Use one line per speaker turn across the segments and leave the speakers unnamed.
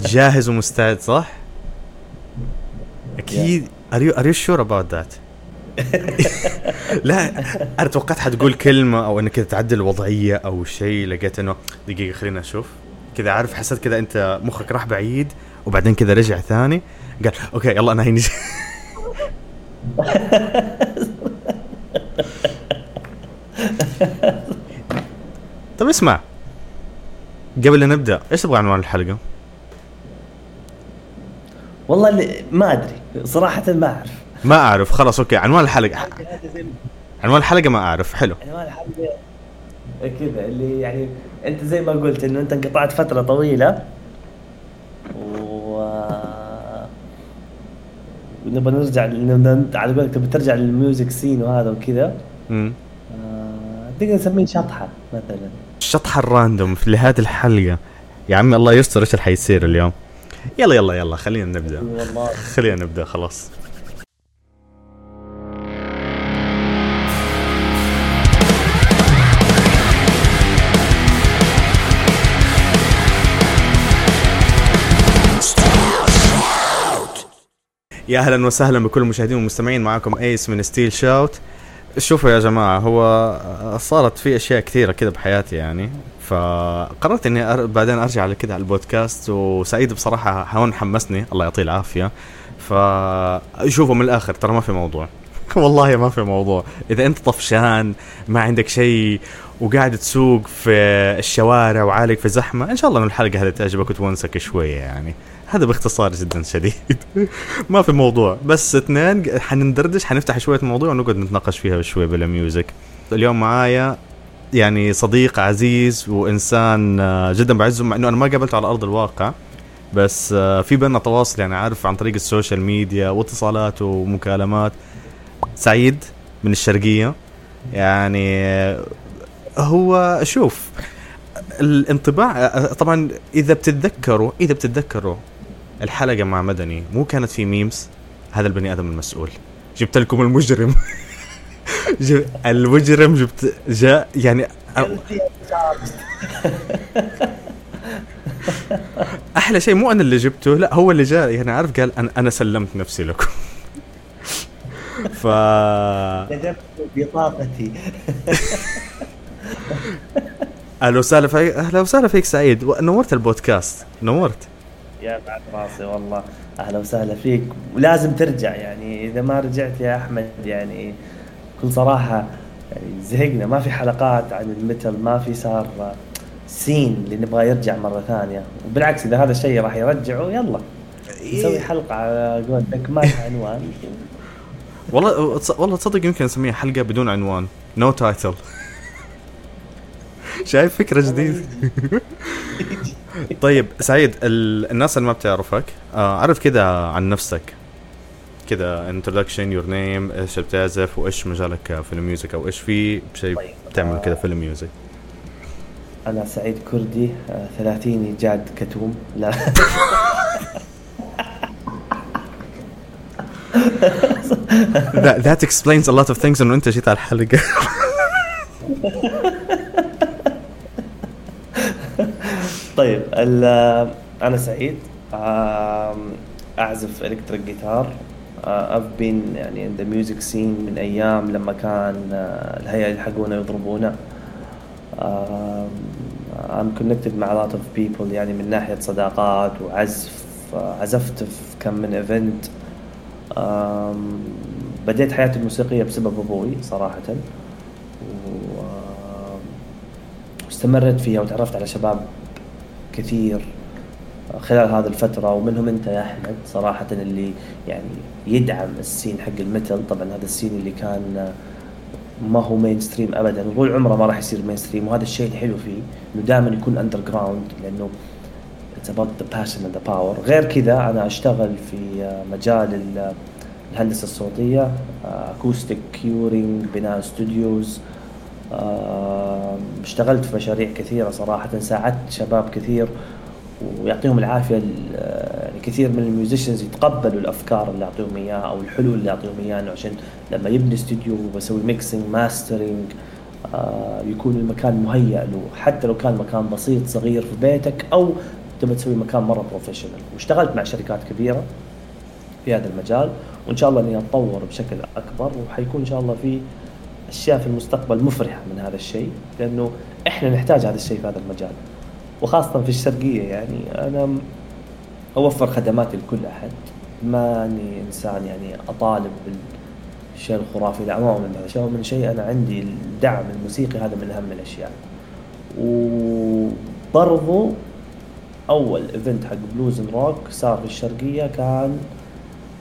جاهز ومستعد صح؟ أكيد. are you are you sure about that لا أنا توقعت حتقول كلمة أو إنك تعدل الوضعية أو شيء لقيت إنه دقيقة خلينا أشوف. كذا عارف حسيت كذا أنت مخك راح بعيد وبعدين كذا رجع ثاني. قال okay يلا أنا هيني طيب اسمع قبل لا نبدأ إيش تبغى عنوان الحلقة؟
والله اللي ما أدري. صراحة ما أعرف.
ما أعرف. خلاص okay. عنوان الحلقة. عنوان الحلقة ما أعرف. حلو.
عنوان الحلقة كذا اللي يعني أنت زي ما قلت إنه أنت انقطعت فترة طويلة. و ونبغى نرجع على قولك تبي ترجع لل music scene وهذا وكذا.
امم
تقدر نسميه شطحة مثلا.
الشطحه الراندوم في لهذه الحلقة. يا عمي الله يستر. إيش اللي حيصير اليوم؟ يلا يلا يلا خلينا
نبدأ.
خلينا نبدأ خلاص. يا أهلا وسهلا بكل المشاهدين والمستمعين. معكم Ace من Still Shout شوفوا يا جماعة هو صارت في أشياء كثيرة كذا بحياتي يعني. فقررت إني أر... بعدين أرجع على كذا على البودكاست وسعيد بصراحة هون حمسني. الله يعطيه العافية. فشوفوا من الآخر ترى ما في موضوع. والله ما في موضوع. إذا أنت طفشان ما عندك شيء وقاعد تسوق في الشوارع وعالق في زحمة إن شاء الله ان الحلقة هذه تعجبك وتونسك شوية يعني. هذا باختصار جدا شديد. ما في موضوع. بس اثنين حنندردش حنفتح شوية موضوع ونقعد نتناقش فيها شوية بال music اليوم معايا يعني صديق عزيز وإنسان آه، جدا بعزه مع إنه أنا ما قابلته على أرض الواقع. بس آه، في بيننا تواصل يعني عارف عن طريق ال social media واتصالات ومكالمات. سعيد من الشرقية. يعني آه، هو شوف الانطباع طبعا إذا بتتذكروا إذا بتتذكروا الحلقة مع مدني مو كانت في ميمز هذا البني آدم المسؤول. جبت لكم المجرم. المجرم جبت جاء يعني أحلى شيء مو أنا اللي جبته لا هو اللي جاء يعني عارف قال أنا أنا سلمت نفسي لكم. ف
بطاقتي.
أهلا وسهلا فيك أهلا وسهلا فيك سعيد. نورت البودكاست. نورت.
يا بعد راسي والله. أهلا وسهلا فيك. ولازم ترجع يعني. إذا ما رجعت يا أحمد يعني بكل صراحة يعني زهقنا. ما في حلقات عن المثل ما في صار سين اللي نبغى يرجع مرة ثانية. وبالعكس إذا هذا الشيء راح يرجعه يلا. نسوي حلقة على قولتك ما عنوان.
والله والله تصدق يمكن نسميها حلقة بدون عنوان. no no title شايف فكرة جديدة؟ طيب سعيد الناس اللي ما بتعرفك آه، عرف كذا عن نفسك. كذا introduction your name إيش بتعزف وإيش مجالك في ال music أو إيش في شيء طيب. بتعمل كذا في ال
music أنا سعيد كردي آه، ثلاثيني جاد كتوم. لا.
That, that explains a lot of things إنه أنت جيت على الحلقة.
طيب أنا سعيد أعزف الكتريك جيتار I've been يعني in the music scene من أيام لما كان آه، الهيئة يلحقونا يضربونا. I'm connected مع a lot of people يعني من ناحية صداقات وعزف عزفت في كم من event بديت حياتي الموسيقية بسبب أبوي صراحة. واستمرت فيها وتعرفت على شباب كثير. خلال هذه الفترة ومنهم أنت يا أحمد صراحة اللي يعني يدعم ال scene حق ال metal طبعا هذا ال scene اللي كان ما هو mainstream ابدا طول عمره ما راح يصير mainstream وهذا الشيء الحلو فيه إنه دائما يكون underground لأنه it's about the passion and the power غير كذا أنا أشتغل في مجال الهندسة الصوتية acoustic curing بناء studios اشتغلت في مشاريع كثيرة صراحة ساعدت شباب كثير. ويعطيهم العافية يعني كثير من ال musicians يتقبلوا الأفكار اللي اعطيهم إياها أو الحلول اللي اعطيهم إياها عشان لما يبني استوديو وبسوي mixing mastering آه يكون المكان مهيأ له. حتى لو كان مكان بسيط صغير في بيتك أو تبى تسوي مكان مرة بروفيشنال واشتغلت مع شركات كبيرة في هذا المجال وإن شاء الله إني أتطور بشكل أكبر وحيكون إن شاء الله في أشياء في المستقبل مفرحة من هذا الشيء لأنه إحنا نحتاج هذا الشيء في هذا المجال. وخاصة في الشرقية يعني أنا أوفر خدماتي لكل أحد. ماني إنسان يعني أطالب بالشيء الخرافي لا ما من هذا الشيء من شيء أنا عندي الدعم الموسيقي هذا من أهم الأشياء. وبرضو أول event حق blues rock صار في الشرقية كان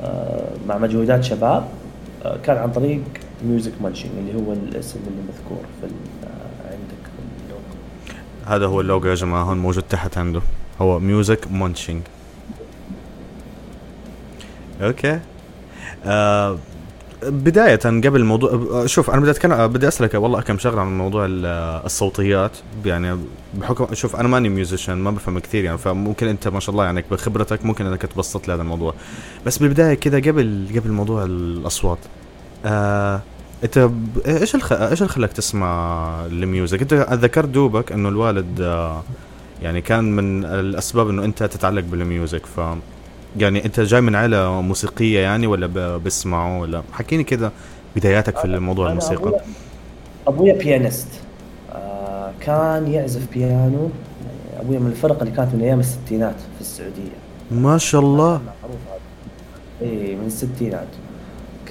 آه، مع مجهودات شباب آه، كان عن طريق Music Munching اللي هو الاسم اللي مذكور في آه، عندك في اللوجو
هذا هو اللوجو يا جماعة هون موجود تحت عنده. هو Music Munching okay آه بداية قبل الموضوع شوف أنا بدي أتكلم بدي أسألك والله كم شغلة عن موضوع الصوتيات. يعني بحكم شوف أنا ماني musician ما بفهم كثير يعني فممكن أنت ما شاء الله يعني بخبرتك ممكن أنك تبسط لي هذا الموضوع. بس بالبدايه كذا قبل قبل موضوع الأصوات آه انت إيش الخ... إيش اللي خلاك تسمع ال music؟ انت ذكرت دوبك انه الوالد آه يعني كان من الأسباب إنه أنت تتعلق بال music ف يعني أنت جاي من عائله موسيقية يعني ولا بسمعوا ولا؟ حكيني كذا بداياتك في الموضوع الموسيقى.
أبويا, أبويا pianist آه كان يعزف بيانو. أبويا من الفرق اللي كانت من أيام الستينات في السعودية.
ما شاء الله.
اي من الستينات.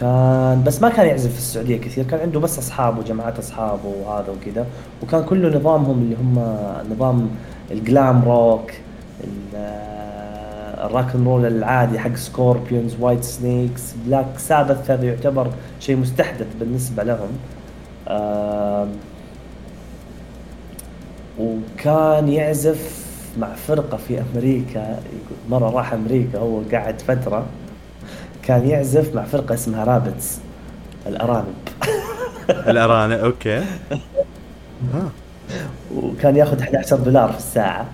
كان بس ما كان يعزف في السعودية كثير. كان عنده بس اصحابه جماعات اصحابه وهذا وكذا. وكان كله نظامهم اللي هم نظام ال glam rock ال rock and roll العادي حق Scorpions Whitesnakes Black Sabbath هذا يعتبر شيء مستحدث بالنسبة لهم. وكان يعزف مع فرقة في أمريكا مرة راح أمريكا هو قعد فترة. كان يعزف مع فرقة اسمها Rabbits الأرانب.
الأرانب okay.
آه. وكان ياخذ 11 دولار في الساعة.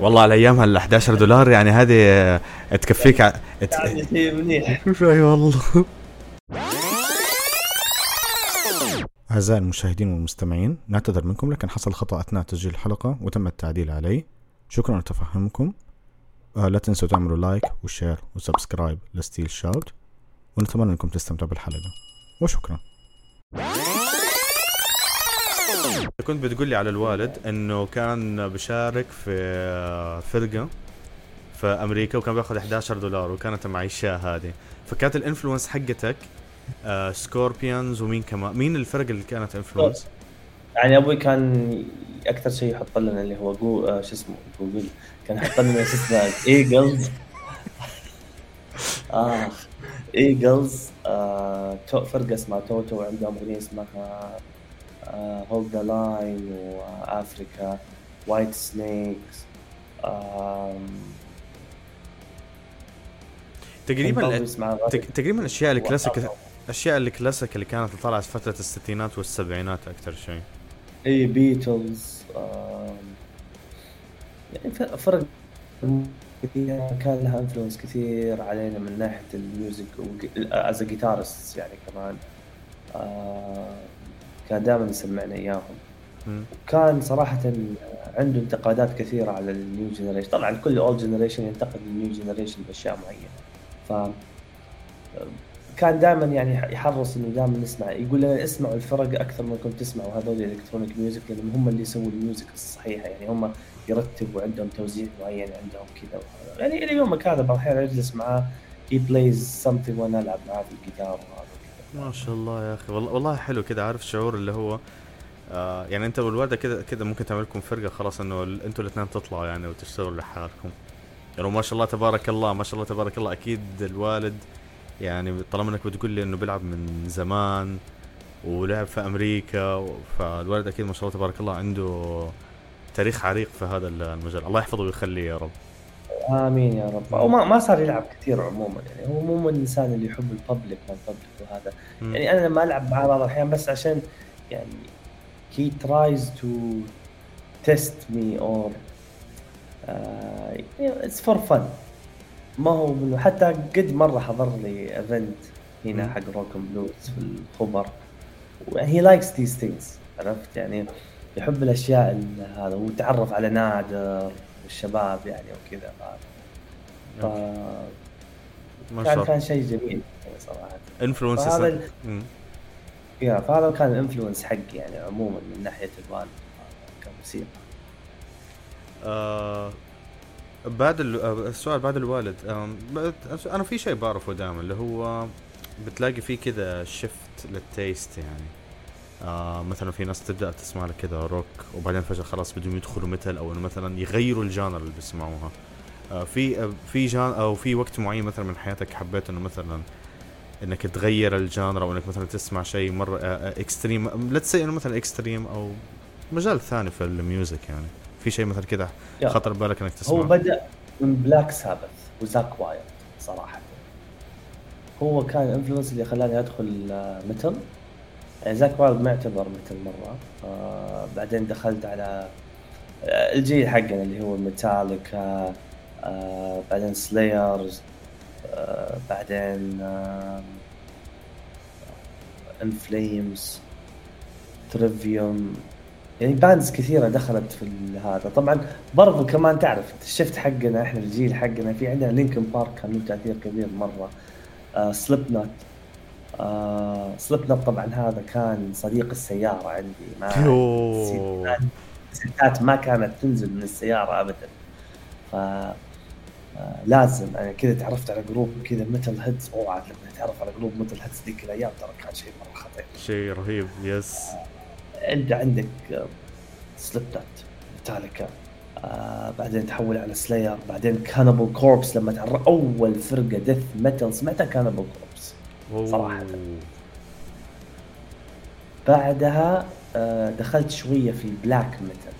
والله على أيامها ال 11 دولار يعني هذه تكفيك ع...
شيء منيح.
أي والله. أعزائي المشاهدين والمستمعين نعتذر منكم لكن حصل خطأ أثناء تسجيل الحلقة وتم التعديل عليه. شكرا لتفهمكم. آه لا تنسوا تعملوا like و share و subscribe ل Still Shout ونتمنى إنكم تستمتعوا بالحلقة. وشكرا. كنت بتقول لي على الوالد إنه كان بشارك في فرقة في أمريكا وكان بياخذ 11 دولار وكانت معيشاه هذه. فكانت ال influence حقتك آه Scorpions ومين كمان؟ مين الفرق اللي كانت influence؟
يعني أبوي كان أكثر شيء يحط لنا اللي هو جو آه شو اسمه؟ جوجل. كان يحط لنا شو اسمه؟ Eagles آه. Eagles آه فرقة اسمها Toto عندهم أغنية اسمها Hold the Line و Africa Whitesnake
تقريبا تقريبا الاشياء الكلاسيك الاشياء الكلاسيك اللي كانت طلعت فترة الستينات والسبعينات أكثر شيء.
اي بيتلز يعني فرق كثير كان لها influence كثير علينا من ناحية ال music as guitarist يعني كمان. آه كان دائما يسمعنا إياهم. وكان صراحة عنده انتقادات كثيرة على ال new generation طبعا كل old generation ينتقد ال new generation بأشياء معينة. ف كان دائما يعني يحرص إنه دائما نسمع يقول لنا اسمعوا الفرق أكثر ما كنتم تسمعوا هذول ال electronic music لأنهم هم اللي يسووا ال music الصحيحة. يعني هم يرتبوا عندهم توزيع معين عندهم كذا. يعني إلى يومك هذا بعض الأحيان أجلس معاه he plays something وأنا ألعب معاه في الجيتار وهذا
ما شاء الله يا أخي. والله والله حلو كده عارف شعور اللي هو آه يعني أنت والوالده كده كده ممكن تعمل لكم فرقة خلاص إنه أنتوا الإثنين تطلعوا يعني وتشتغلوا لحالكم. يعني ما شاء الله تبارك الله ما شاء الله تبارك الله. أكيد الوالد يعني طالما انك بتقول لي انه بيلعب من زمان ولعب في أمريكا فالوالد أكيد ما شاء الله تبارك الله عنده تاريخ عريق في هذا المجال. الله يحفظه ويخليه يا رب.
آمين يا رب. أو ما ما صار يلعب كثير عموما يعني. هو مو من الإنسان اللي يحب ال public ما ال public وهذا. م. يعني أنا لما ألعب معاه بعض الأحيان بس عشان يعني he tries to test me or uh, it's for fun. ما هو منه حتى قد مرة حضر لي event هنا حق rock blues في الخبر. he likes these things عرفت؟ يعني يحب الأشياء هذا وتعرف على نادر الشباب يعني وكذا. ف... ف...
ما شاء
كان
الله.
كان شيء جميل يعني صراحة.
influences
فهذا ال- yeah فهذا كان ال influence حقي يعني عموما من ناحية الوالد كموسيقى
آه بعد آه، السؤال بعد الوالد. أنا في شيء بعرفه دائما اللي هو بتلاقي فيه كذا shift لل taste يعني. آه مثلا في ناس تبدأ تسمع لك كذا روك وبعدين فجأة خلاص بدهم يدخلوا metal أو إنه مثلا يغيروا ال genre اللي بيسمعوها. آه في آه في جان أو في وقت معين مثلا من حياتك حبيت إنه مثلا إنك تغير ال genre أو إنك مثلا تسمع شيء مرة آه extreme let's say إنه مثلا extreme أو مجال ثاني في ال music يعني. في شيء مثلا كذا. خطر ببالك إنك
هو
تسمع
بدأ من Black Sabbath و Zakk Wylde صراحة. هو كان ال influence اللي خلاني أدخل آه، metal يعني Zakk Wylde ما يعتبر metal مرة. آه بعدين دخلت على آه، الجيل حقنا اللي هو ميتاليكا آه بعدين Slayer آه بعدين آه In Flames Trivium يعني bands كثيرة دخلت في هذا. طبعا برضو كمان تعرف ال shift حقنا إحنا الجيل حقنا في عندنا Linkin Park كان له تأثير كبير مرة. آه Slipknot آه Slipknot طبعا هذا كان صديق السيارة عندي. ما. الستات- ما كانت تنزل من السيارة ابدا. ف آه، لازم أنا كذا تعرفت على group كذا metalheads أوه عاد لما تعرف على group metalheads ذيك الأيام ترى كان شيء مرة خطير.
شيء رهيب yes
أنت عندك Slipknot Metallica آه بعدين تحول على Slayer بعدين Cannibal Corpse لما تعرف أول فرقة death metal سمعتها Cannibal Corpse صراحة. بعدها آه دخلت شوية في black metal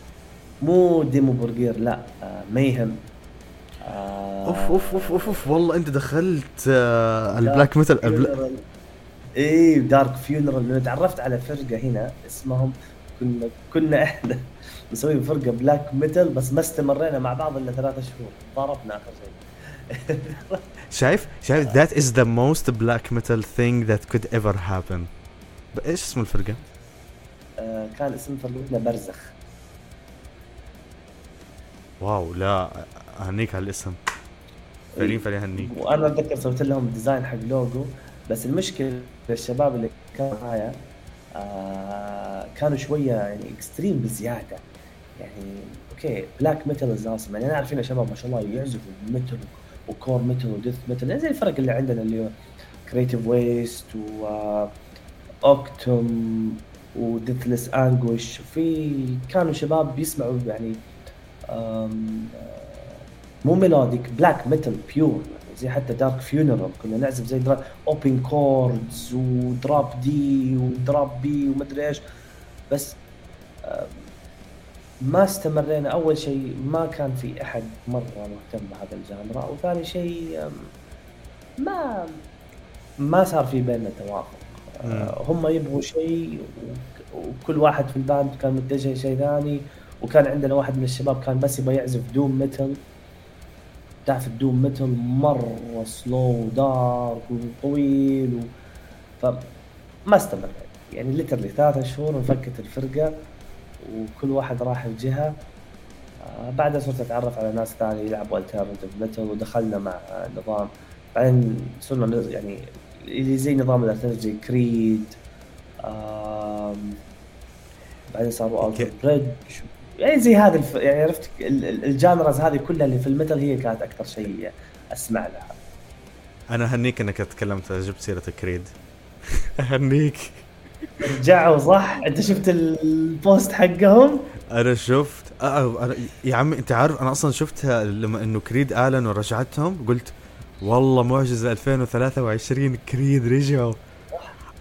مو Dimmu Borgir لا آه Mayhem آه
أوف أوف أوف أوف, والله أنت دخلت آه ال black metal
إيه Dark Funeral لأنه تعرفت على فرقة هنا اسمهم كنا كنا إحنا مسويين فرقة black metal بس ما استمرينا مع بعض إلا ثلاثة شهور. ضربنا آخر شيء.
شايف؟ شايف؟ that is the most black metal thing that could ever happen. ب- إيش اسم الفرقة؟
آه كان اسم فرقتنا برزخ.
wow لا أهنيك على الاسم. فعليا فعليا أهنيك.
وأنا أتذكر سويت لهم design حق لوجو بس المشكلة الشباب اللي كانوا معايا آه كانوا شوية يعني extreme بزيادة. يعني okay black metal is awesome. يعني أنا عارفين يا شباب ما شاء الله يعزفوا metal و core metal و death metal زي الفرق اللي عندنا اللي Creative Waste و Octum و Deathless Anguish وفي كانوا شباب بيسمعوا يعني آه، مو melodic black metal pure زي حتى Dark Funeral كنا نعزف زي open chords و drop D و drop B ومدري إيش. بس ما استمرينا. أول شيء ما كان في أحد مرة مهتم بهذا ال genre. وثاني شيء ما ما صار في بيننا توافق. آه، هم يبغوا شيء وك- وكل واحد في ال band كان متجه شيء ثاني. وكان عندنا واحد من الشباب كان بس يبغى يعزف doom metal. تعرف ال doom metal مرة slow و dark وطويل و... فما استمر. يعني literally ثلاثة شهور انفكت الفرقة وكل واحد راح في جهة آه، بعدها صرت أتعرف على ناس ثانية يلعبوا alternative metal ودخلنا مع نظام. بعدين صرنا يعني اللي زي نظام ال alternative زي Creed بعدين صاروا. Alter Bridge يعني زي هذا الف... يعني عرفت ال- ال- ال genres هذه كلها اللي في ال metal هي كانت أكثر شيء أسمع لها.
أنا أهنيك إنك تكلمت جبت سيرة Creed. أهنيك.
رجعوا صح؟ أنت شفت ال post حقهم؟
أنا شفت. آه أنا يا عمي أنت عارف أنا أصلا شفتها لما إنه Creed اعلنوا رجعتهم قلت والله معجزة 2023 Creed رجعوا.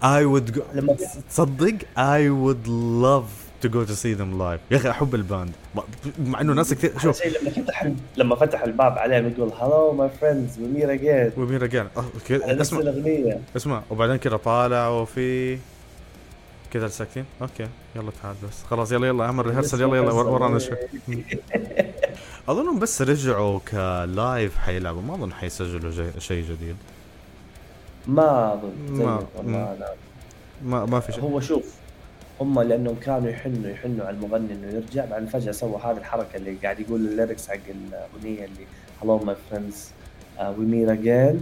I would go
لما
تصدق؟ I would love to go to see them live. يا أخي أحب ال band. مع إنه ناس كثير
شوف. لما فتح لما فتح الباب عليهم يقول hello my friends again
ومين رجع آه، كذا
على نفس
اسمع.
الأغنية.
اسمع. وبعدين كذا طالع وفي كذا ساكتين. okay. يلا تعال بس. خلاص يلا يلا. اعمل rehearsal يلا يلا. ور- ورانا شوي. أظنهم بس رجعوا ك live حيلعبوا. ما أظن حيسجلوا شيء جديد.
ما أظن.
ما-. ما ما في شيء.
هو شوف هم لأنهم كانوا يحنوا يحنوا على المغني إنه يرجع. بعدين فجأة سوى هذه الحركة اللي قاعد يقول ال lyrics حق الأغنية اللي hello my friends we meet again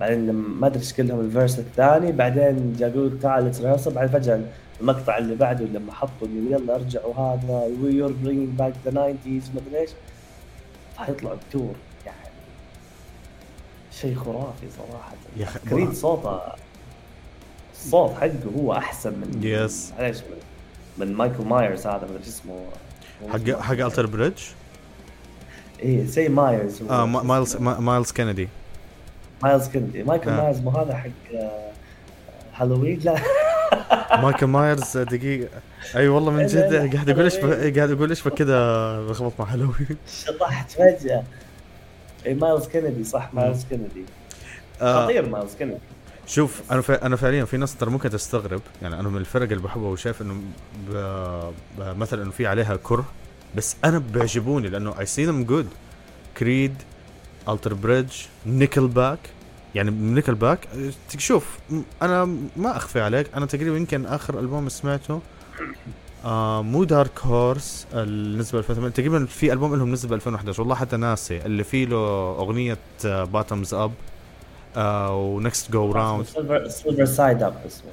بعدين لما ما أدري إيش لهم ال verse الثاني. بعدين جا يقول تعال let's بعدين فجأة المقطع اللي بعده لما حطوا يلا ارجعوا هذا we're bring back the 90 ما أدري إيش. فحيطلعوا ب tour يعني شيء خرافي صراحة. يا Creed صوته. الصوت حقه هو أحسن من
يس
معليش من, من Michael Myers هذا ما أدري اسمه.
حق حق Alter Bridge؟
إيه سي Myers
آه Myles Myles Kennedy.
Myles Kennedy. Michael آه. Myers مو هذا حق هالوين؟ لا.
Michael Myers دقيقة. أي والله من جد قاعد أقول إيش قاعد أقول إيش كذا بخبط مع هالوين.
شطحت فجأة. اي Myles Kennedy صح Myles Kennedy. آه. خطير Myles Kennedy.
شوف أنا ف... أنا فعليا في ناس ترى ممكن تستغرب. يعني أنا من الفرق اللي بحبها وشايف إنه ب... ب... مثلا إنه في عليها كره بس أنا بيعجبوني لأنه I see them good Creed Alter Bridge Nickelback يعني Nickelback شوف أنا ما أخفي عليك. أنا تقريبا يمكن آخر ألبوم سمعته آه مو Dark Horse نزل 2008 تقريبا في ألبوم لهم نزل ب 2011 والله حتى ناسي اللي فيه له أغنية Bottoms Up و Next Go
Round. Silver Side Up اسمه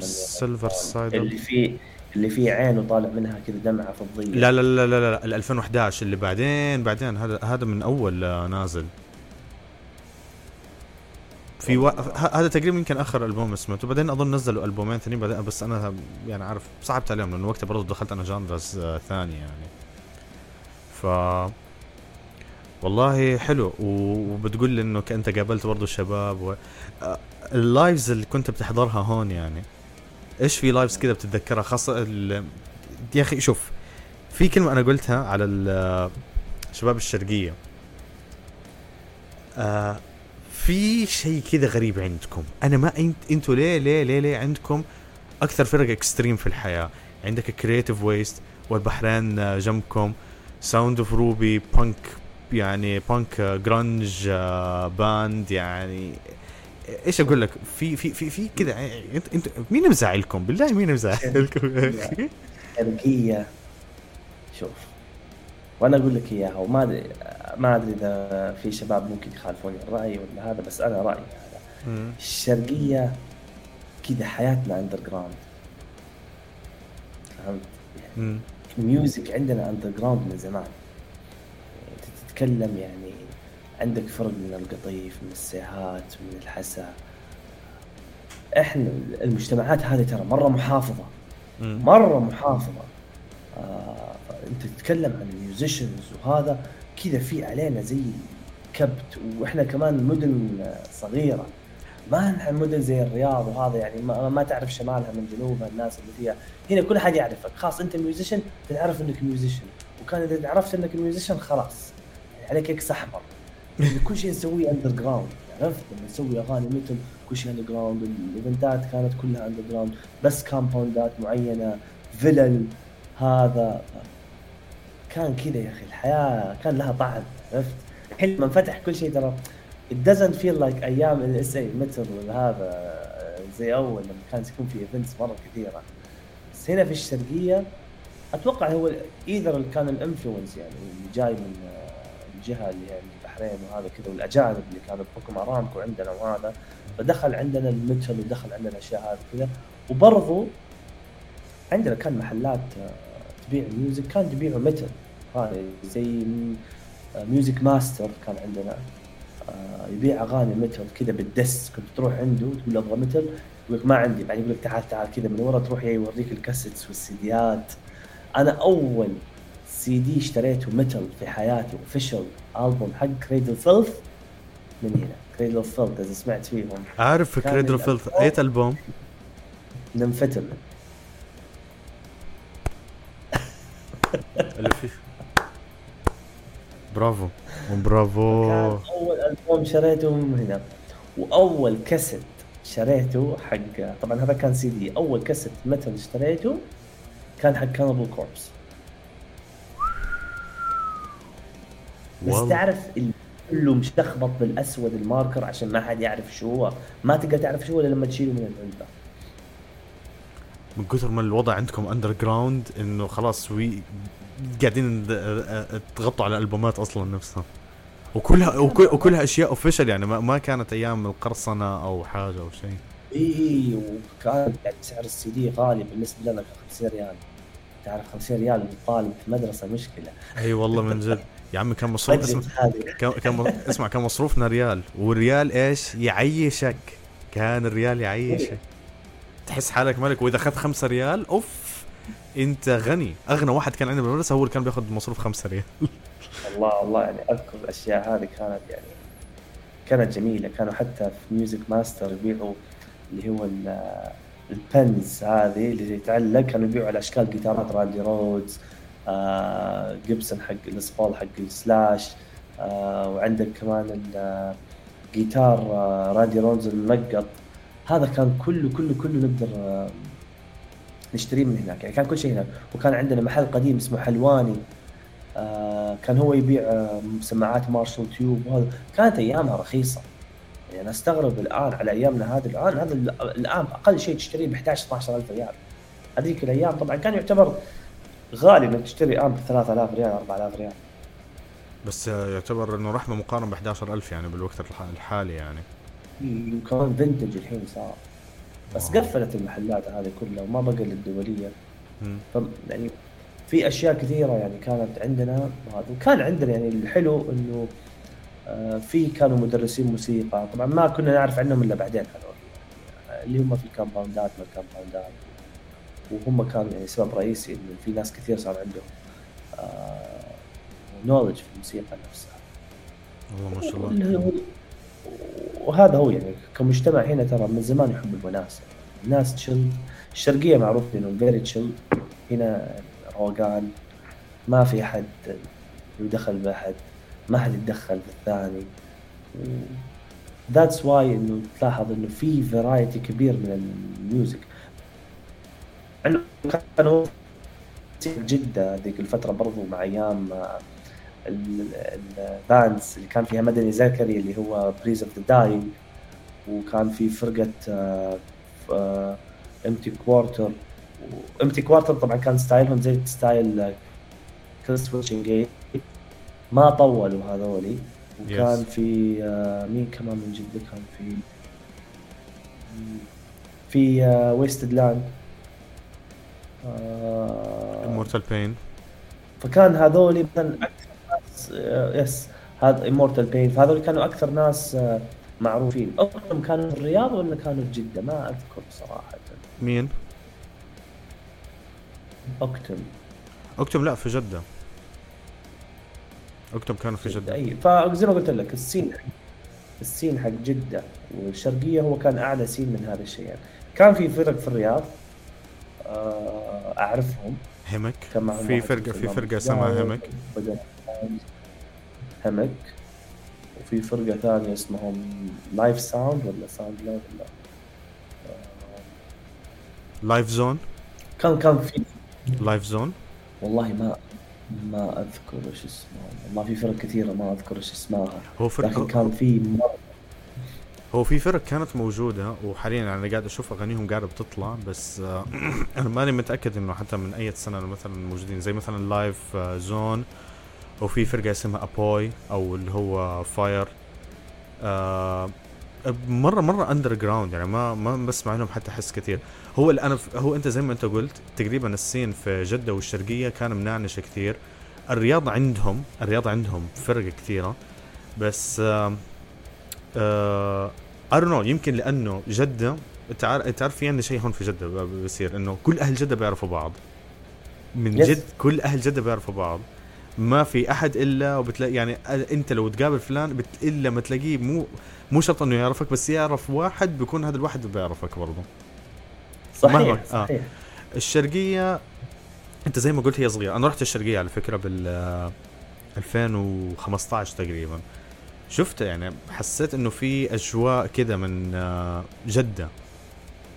Silver Side Up
اللي فيه اللي فيه عين وطالع منها كذا دمعة فضية.
لا لا لا لا لا ال 2011 اللي بعدين بعدين. هذا هذا من أول آه، نازل. في و... هذا تقريبا يمكن آخر ألبوم سمعته. بعدين أظن نزلوا ألبومين ثانيين بعدين بس أنا يعني عارف صعبت عليهم لأنه وقتها برضه دخلت أنا genres آه، ثانية يعني. ف والله حلو. وبتقول لي إنه أنت قابلت برضه الشباب و... آه، ال lives اللي كنت بتحضرها هون يعني إيش في lives كذا بتتذكرها؟ خاصة ال... يا أخي شوف في كلمة أنا قلتها على الشباب الشرقية. آه في شيء كذا غريب عندكم. أنا ما انت أنتوا ليه ليه ليه ليه عندكم أكثر فرق extreme في الحياة؟ عندك Creative Waste والبحرين جنبكم Sound of Ruby punk يعني punk grunge band يعني إيش أقول لك؟ في في في في كذا أنت أنت مين مزعلكم؟ بالله مين مزعلكم؟
شرقيه شوف وأنا أقول لك إياها وما أدري ما أدري إذا في شباب ممكن يخالفوني الرأي ولا هذا بس أنا رأيي هذا. الشرقية كذا حياتنا underground فهمت؟ يعني ال music عندنا underground من زمان. تتكلم يعني عندك فرق من القطيف من السيهات من الحسا. إحنا المجتمعات هذه ترى مرة محافظة. مرة محافظة. آه أنت تتكلم عن ال musicians وهذا كذا في علينا زي كبت. وإحنا كمان مدن صغيرة. ما نحن مدن زي الرياض وهذا يعني ما, ما تعرف شمالها من جنوبها الناس اللي فيها. هنا كل حد يعرفك. خلاص أنت musician تعرف إنك musician وكان إذا عرفت إنك musician خلاص. عليك X احمر يعني كل شيء نسويه underground عرفت؟ لما نسوي أغاني مثل كل شيء underground الإيفنتات كانت كلها underground بس كامباوندات معينة فيلل هذا. كان كذا يا أخي الحياة كان لها طعم عرفت؟ الحين لما انفتح كل شيء ترى it doesn't feel like أيام ال SA Metal هذا زي أول لما كان يكون في events مرة كثيرة. بس هنا في الشرقية أتوقع هو either كان ال influence يعني اللي جاي من الجهة اللي هي البحرين وهذا كذا والأجانب اللي كانوا بحكم أرامكو عندنا وهذا فدخل عندنا ال metal ودخل عندنا الاشياء هذه كذا. وبرضو عندنا كان محلات تبيع music كان تبيعه metal. هذا زي Music Master كان عندنا آه، يبيع أغاني metal كذا بالدس. كنت تروح عنده تقول أبغى metal يقول لك ما عندي. بعدين يقول لك تعال تعال كذا من ورا تروح يوريك ال cassettes والسيديات. أنا أول سي دي اشتريته metal في حياتي official ألبوم حق Cradle Filth من هنا. Cradle Filth إذا سمعت فيهم.
عارف Cradle Filth اي
ألبوم؟
اللي فيه. برافو. برافو.
كان أول ألبوم شريته من هنا. وأول كاسيت شريته حق طبعا هذا كان سي دي. أول كاسيت metal اشتريته كان حق Cannibal Corpse بس تعرف كله مشتخبط بالأسود ال marker عشان ما حد يعرف شو هو. ما تقدر تعرف شو هو لما تشيله من العلبه
من كثر ما الوضع عندكم underground إنه خلاص وي قاعدين تغطوا على الألبومات أصلا نفسها. وكلها وكل وكلها أشياء official يعني ما, ما كانت أيام القرصنة أو حاجة أو شيء.
اي وكان يعني سعر السي دي غالي بالنسبة لنا 50 ريال. تعرف 50 ريال للطالب في مدرسة مشكلة.
أي والله من جد. يا عمي كان مصروف اسمع كان كان اسمع كان مصروفنا ريال. والريال إيش؟ يعيشك. كان الريال يعيشك. تحس حالك ملك. وإذا اخذت 5 ريال أوف أنت غني. أغنى واحد كان عندنا بالمدرسة هو اللي كان بياخذ مصروف 5 ريال.
الله الله يعني أذكر الأشياء هذه كانت يعني كانت جميلة. كانوا حتى في Music Master يبيعوا اللي هو ال pins هذه اللي تعلق. كانوا يبيعوا على أشكال جيتارات Randy Rhoads Gibson حق ال Les Paul حق ال Slash آه وعندك كمان الجيتار آه Randy Rhoads المنقط هذا كان كله كله كله نقدر آه نشتريه من هناك. يعني كان كل شيء هناك. وكان عندنا محل قديم اسمه حلواني. آه كان هو يبيع آه سماعات Marshall tube وهذا. كانت أيامها رخيصة. يعني أنا أستغرب الآن على أيامنا هذه. الآن هذا الآن أقل شيء تشتريه ب 11 12000 ريال. هذيك الأيام طبعا كان يعتبر غالي إنك تشتري امب ب 3000 ريال 4000 ريال.
بس يعتبر إنه رحمه مقارنة ب 11000 يعني بالوقت الحالي يعني.
وكمان فينتج الحين صار. بس قفلت المحلات هذه كلها وما بقى للدوليه ف يعني في أشياء كثيرة يعني كانت عندنا وكان عندنا يعني الحلو إنه آه، في كانوا مدرسين موسيقى. طبعا ما كنا نعرف عنهم إلا بعدين هذول. اللي هم في الكامباوندات ما الكامباوندات وهم كانوا يعني سبب رئيسي إنه في ناس كثير صار عندهم knowledge آه، في الموسيقى نفسها.
والله ما شاء الله.
وهذا هو يعني كمجتمع هنا ترى من زمان يحب الوناسه الناس chill الشرقية معروف إنهم very chill هنا روقان ما في أحد يدخل باحد ما حد يتدخل في الثاني. that's why إنه تلاحظ إنه في variety كبير من ال music انه كانوا جدة ذيك الفترة برضو مع أيام ال bands اللي كان فيها مدني زكري اللي هو Breeze of the Dying وكان في فرقة Empty Quarter Empty Quarter طبعا كان ستايلهم زي ستايل كريس ويتشنج ما طولوا هذولي. وكان yes. في آه مين كمان من جدة كان في في آه Wasted Land
Immortal Pain
فكان هذول مثلا أكثر ناس آه yes هذا Immortal Pain فهذول كانوا أكثر ناس آه معروفين. اظن كانوا في الرياض ولا كانوا في جدة؟ ما أذكر صراحة.
مين؟
اكتم
اكتم لا في جدة. اكتب كانوا في جدة.
أي فزي ما قلت لك السين السين حق جدة والشرقية هو كان أعلى سين من هذا الشيء. يعني كان في فرق في الرياض. آه، أعرفهم.
همك؟ في فرقه في فرقة اسمها همك؟
همك. وفي فرقة ثانية اسمهم لايف ساوند ولا ساوند لا ولا
لايف زون
كان كان في.
لايف زون
والله ما ما أذكر إيش اسمه. والله في فرق كثيرة ما أذكر إيش اسمها.
هو فرق
لكن كان في
هو في فرق كانت موجودة وحاليا أنا قاعد أشوف أغانيهم قاعدة بتطلع بس آه أنا ماني متأكد إنه حتى من أي سنة مثلا موجودين. زي مثلا لايف آه زون وفي فرقة اسمها أبوي أو اللي هو فاير آه مرة مرة underground يعني ما ما بسمع لهم حتى احس كثير هو أنا هو أنت زي ما أنت قلت تقريبا ال scene في جدة والشرقية كان منعنش كثير الرياض عندهم الرياض عندهم فرق كثيره بس آه آه no يمكن لأنه جدة عارف في عندنا شيء هون في جدة بصير إنه كل أهل جدة بيعرفوا بعض. من جد كل أهل جدة بيعرفوا بعض. ما في أحد إلا وبتلاقي يعني أنت لو تقابل فلان بت... إلا ما تلاقيه مو مو شرط إنه يعرفك بس يعرف واحد بيكون هذا الواحد بيعرفك برضه.
صحيح صحيح آه.
الشرقية أنت زي ما قلت هي صغيرة. أنا رحت الشرقية على فكرة بال 2015 تقريبا. شفت يعني حسيت إنه في أجواء كده من آه، جدة.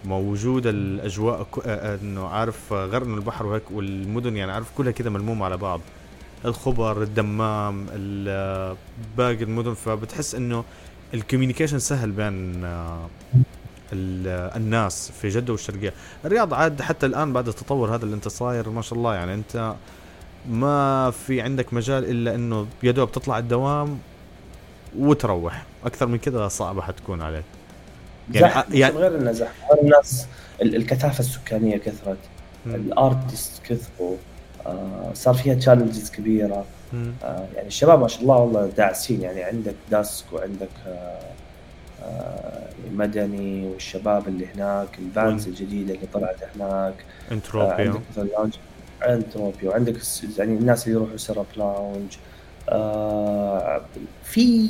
موجودة الأجواء آه، آه، إنه عارف غرن البحر وهيك والمدن يعني عارف كلها كده ملمومة على بعض. الخبر الدمام باقي المدن فبتحس إنه ال communication سهل بين الناس في جدة والشرقية. الرياض عاد حتى الآن بعد التطور هذا اللي أنت صاير ما شاء الله يعني أنت ما في عندك مجال إلا إنه يا دوب تطلع الدوام وتروح. أكثر من كذا صعبة حتكون عليك.
يعني يعني غير إنه زحمة. غير الناس الكثافة السكانية كثرت. ال artists كثروا. آه صار فيها challenges كبيرة. آه يعني الشباب ما شاء الله والله داعسين. يعني عندك داسك وعندك آه آه مدني والشباب اللي هناك ال bands الجديدة اللي طلعت هناك.
انتروبيا آه عندك
انتروبيا وعندك يعني الناس اللي يروحوا سيراب lounge آه في